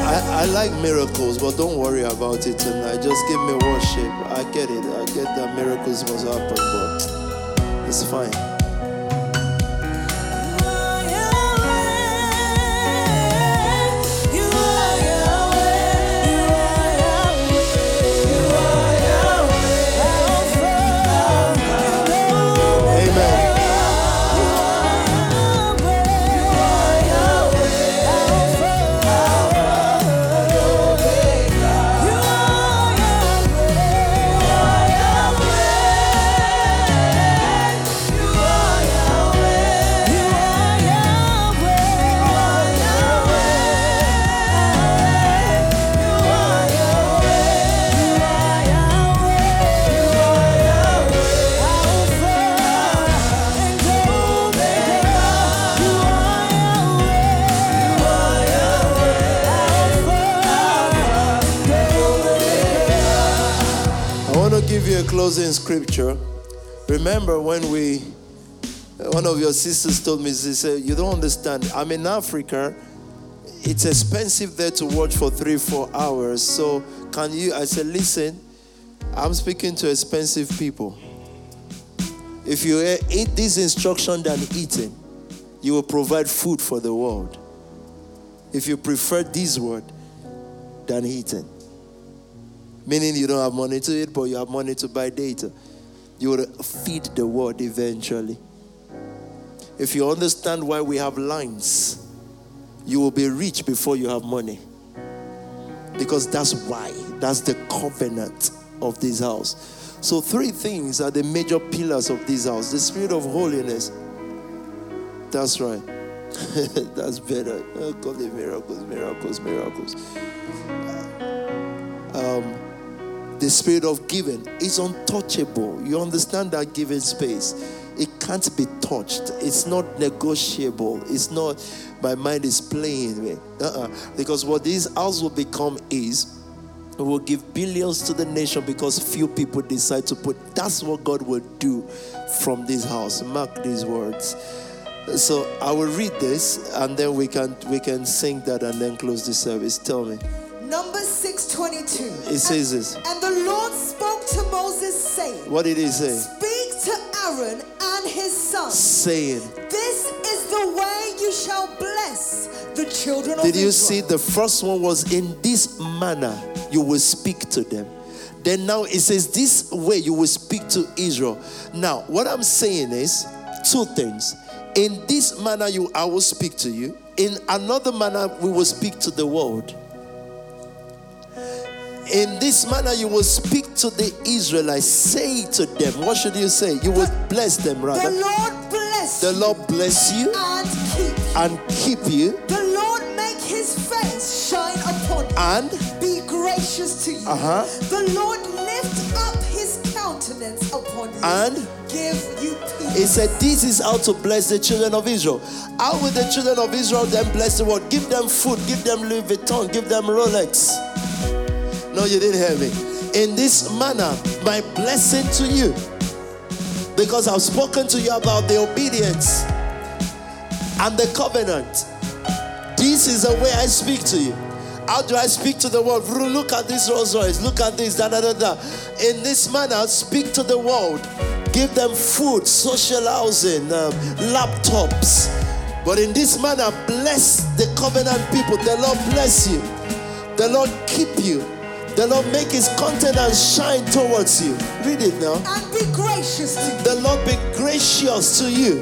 I, I like miracles, but don't worry about it tonight. Just give me worship. I get it. I get that miracles must happen, but it's fine. Closing scripture. Remember when we, uh, one of your sisters told me, she said, You don't understand. I'm in Africa. It's expensive there to watch for three, four hours. So, can you? I said, Listen, I'm speaking to expensive people. If you uh, eat this instruction than eating, you will provide food for the world. If you prefer this word than eating, meaning you don't have money to eat, but you have money to buy data. You will feed the world eventually. If you understand why we have lines, you will be rich before you have money. Because that's why. That's the covenant of this house. So, three things are the major pillars of this house the spirit of holiness. That's right. that's better. Oh, it miracles, miracles, miracles. Um, the spirit of giving is untouchable. You understand that giving space? It can't be touched. It's not negotiable. It's not, my mind is playing with. Uh-uh. Because what this house will become is, we will give billions to the nation because few people decide to put. That's what God will do from this house. Mark these words. So I will read this and then we can we can sing that and then close the service. Tell me. Numbers 6:22. It says this. And the Lord spoke to Moses, saying, What did he say? Speak to Aaron and his sons. Saying. This is the way you shall bless the children of Israel. Did you Israel. see the first one was in this manner you will speak to them. Then now it says this way you will speak to Israel. Now, what I'm saying is two things. In this manner you I will speak to you. In another manner we will speak to the world. In this manner you will speak to the Israelites. Say to them, what should you say? You will bless them rather. the. Lord bless The Lord bless you and keep you. and keep you The Lord make his face shine upon you. and be gracious to you. Uh-huh. The Lord lift up his countenance upon you And? give you peace. He said, This is how to bless the children of Israel. How will the children of Israel then bless the world? Give them food, give them Louis Vuitton, give them Rolex. No, you didn't hear me. In this manner, my blessing to you, because I've spoken to you about the obedience and the covenant. This is the way I speak to you. How do I speak to the world? Look at this Rolls Royce. Look at this. Da, da, da, da. In this manner, speak to the world. Give them food, social housing, um, laptops. But in this manner, bless the covenant people. The Lord bless you. The Lord keep you. The Lord make his countenance shine towards you. Read it now. and be gracious to you. The Lord be gracious to you.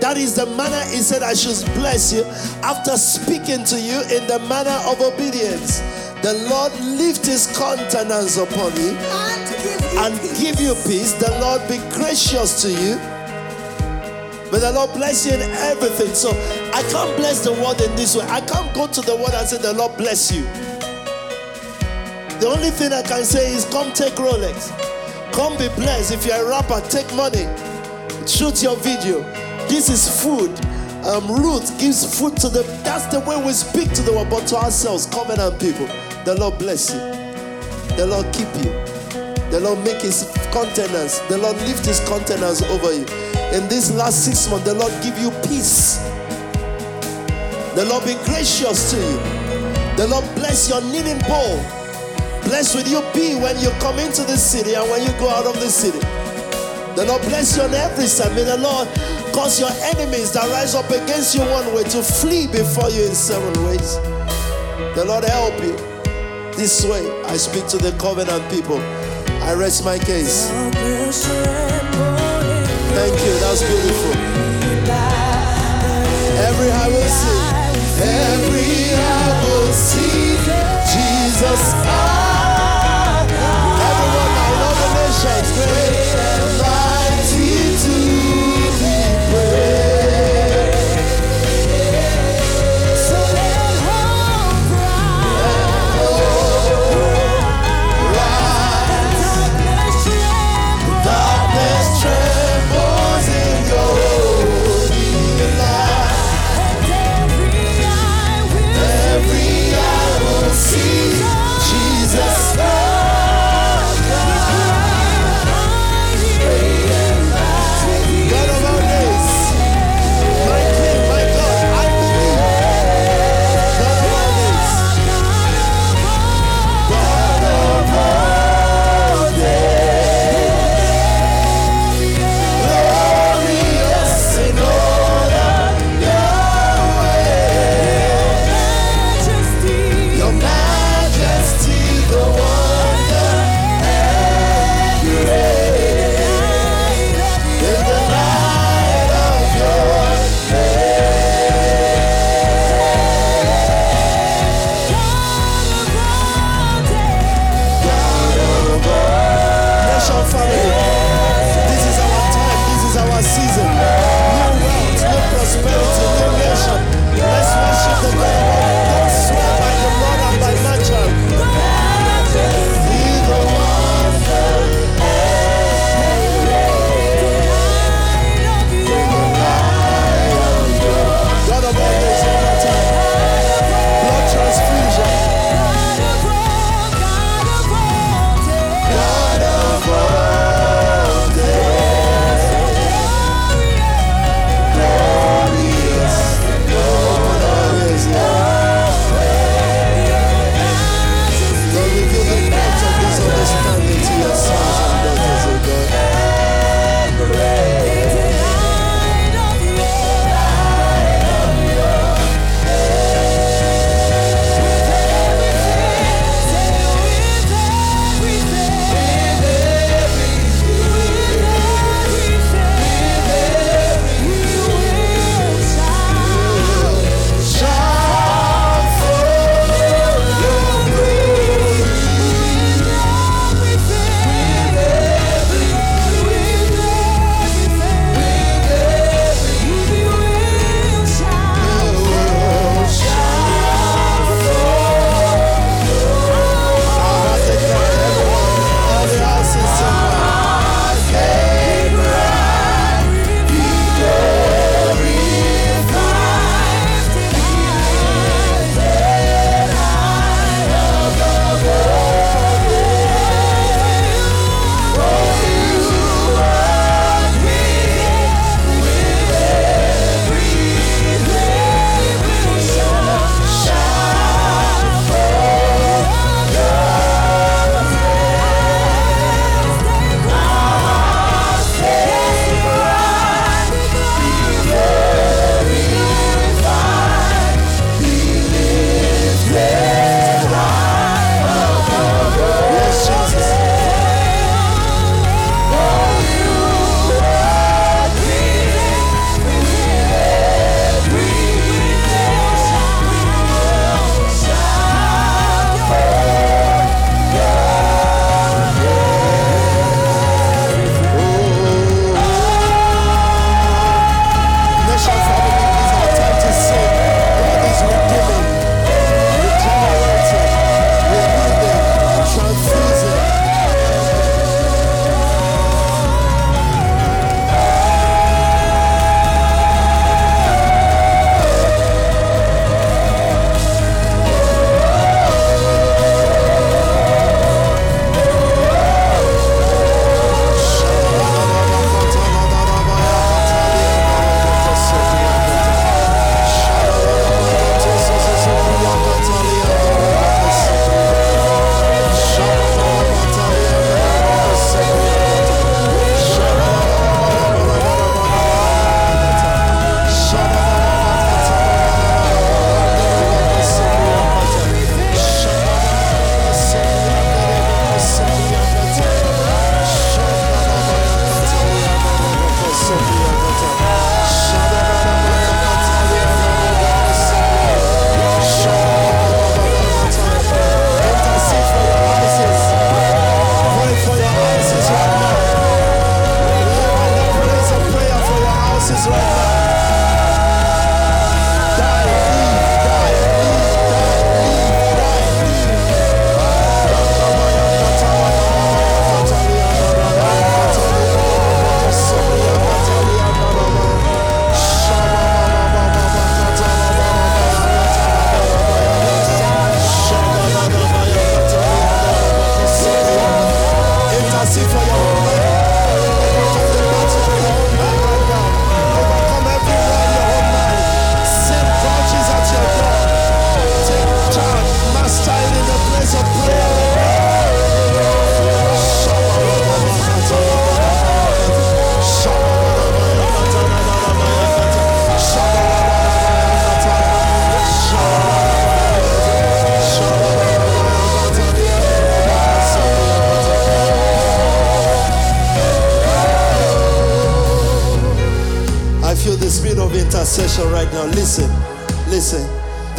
That is the manner He said I should bless you after speaking to you in the manner of obedience. The Lord lift His countenance upon you and give you and peace. give you peace. The Lord be gracious to you. May the Lord bless you in everything. So I can't bless the world in this way. I can't go to the world and say, The Lord bless you. The only thing I can say is, Come take Rolex. Come be blessed. If you're a rapper, take money. Shoot your video. This is food. Um, Ruth gives food to the. That's the way we speak to the world, but to ourselves, covenant people. The Lord bless you. The Lord keep you. The Lord make his countenance. The Lord lift his countenance over you. In this last six months, the Lord give you peace. The Lord be gracious to you. The Lord bless your kneading bowl. Bless with you be when you come into the city and when you go out of the city. The Lord bless you on every side. May the Lord cause your enemies that rise up against you one way to flee before you in seven ways. The Lord help you. This way, I speak to the covenant people. I rest my case. Thank you. That's beautiful. Every I will see. Every I will see. Jesus.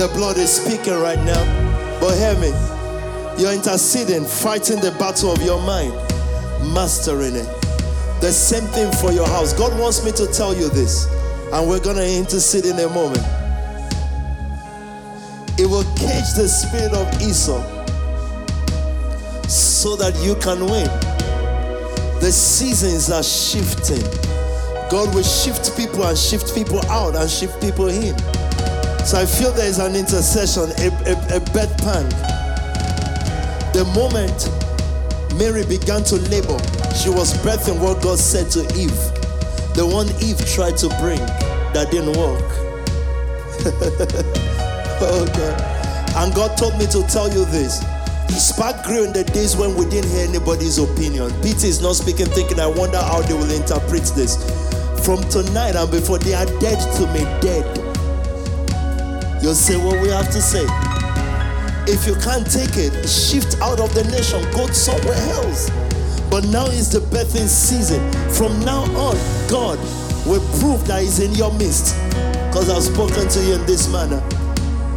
The blood is speaking right now. But hear me. You're interceding, fighting the battle of your mind, mastering it. The same thing for your house. God wants me to tell you this, and we're going to intercede in a moment. It will catch the spirit of Esau so that you can win. The seasons are shifting. God will shift people and shift people out and shift people in. So I feel there is an intercession, a, a, a bedpan. The moment Mary began to labor, she was breathing what God said to Eve. The one Eve tried to bring that didn't work. oh God. And God told me to tell you this. Spark grew in the days when we didn't hear anybody's opinion. Peter is not speaking, thinking, I wonder how they will interpret this. From tonight and before, they are dead to me, dead. You'll say what we have to say. If you can't take it, shift out of the nation, go somewhere else. But now is the birthing season. From now on, God will prove that He's in your midst because I've spoken to you in this manner.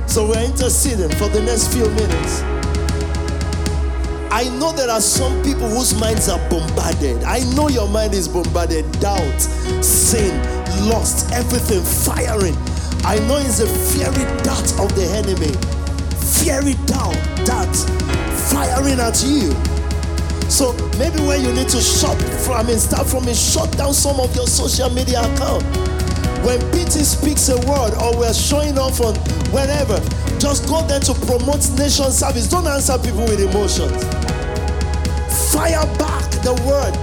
So we're interceding for the next few minutes. I know there are some people whose minds are bombarded. I know your mind is bombarded. Doubt, sin, lust, everything firing. I know it's a fiery dart of the enemy. Fiery doubt, dart firing at you. So maybe where you need to shut from, I mean, start from is shut down some of your social media account. When Peter speaks a word or we're showing off on wherever, just go there to promote nation service. Don't answer people with emotions. Fire back the word.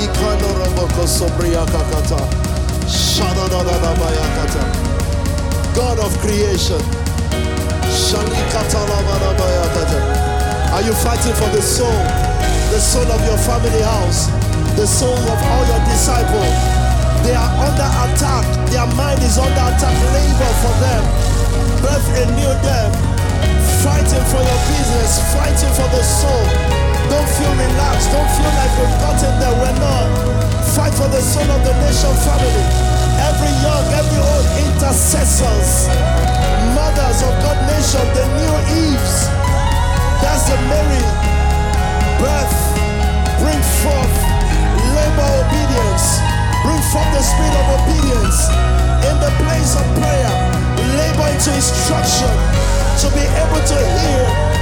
Ikano roboko sobriakakata. Shadadadabayakata. God of creation. Shalikatalabayakata. Are you fighting for the soul? The soul of your family house? The soul of all your disciples? They are under attack. Their mind is under attack. Labor for them. Birth new them. Fighting for your business. Fighting for the soul. Don't feel relaxed. Don't feel like we've gotten there. We're not. Fight for the soul of the nation family. Every young, every old intercessors. Mothers of God nation. The new Eves. That's the Mary birth. Bring forth labor obedience. Bring forth the spirit of obedience in the place of prayer. Labor into instruction to be able to hear.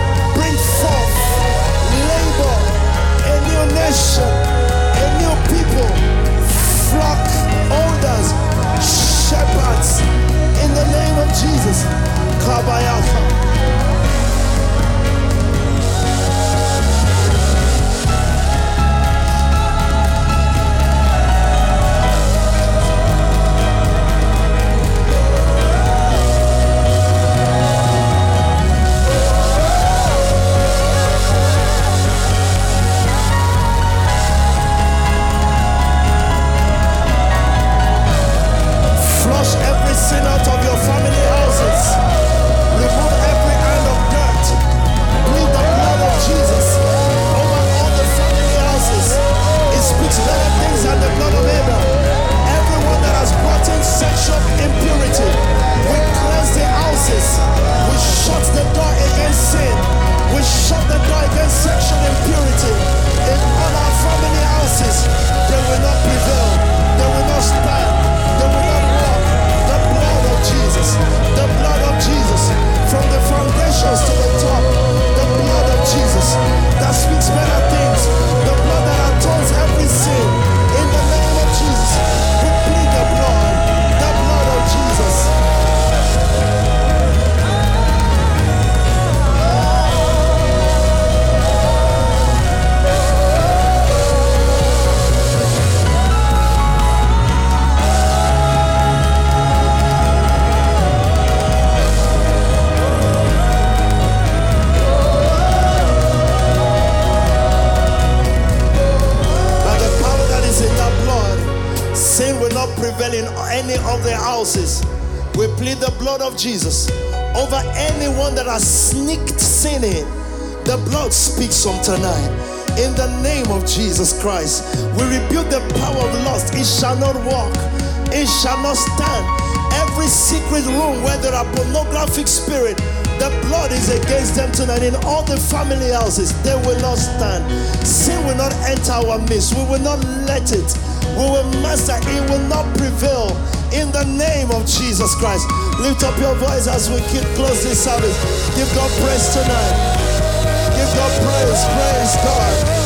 New nation, a new people, Jesus over anyone that has sneaked sin in. The blood speaks from tonight. In the name of Jesus Christ, we rebuke the power of lust. It shall not walk, it shall not stand. Every secret room where there are pornographic spirit, the blood is against them tonight. In all the family houses, they will not stand. Sin will not enter our midst. We will not let it. We will master. It will not prevail. In the name of Jesus Christ, lift up your voice as we keep close this service. Give God praise tonight. Give God praise. Praise God.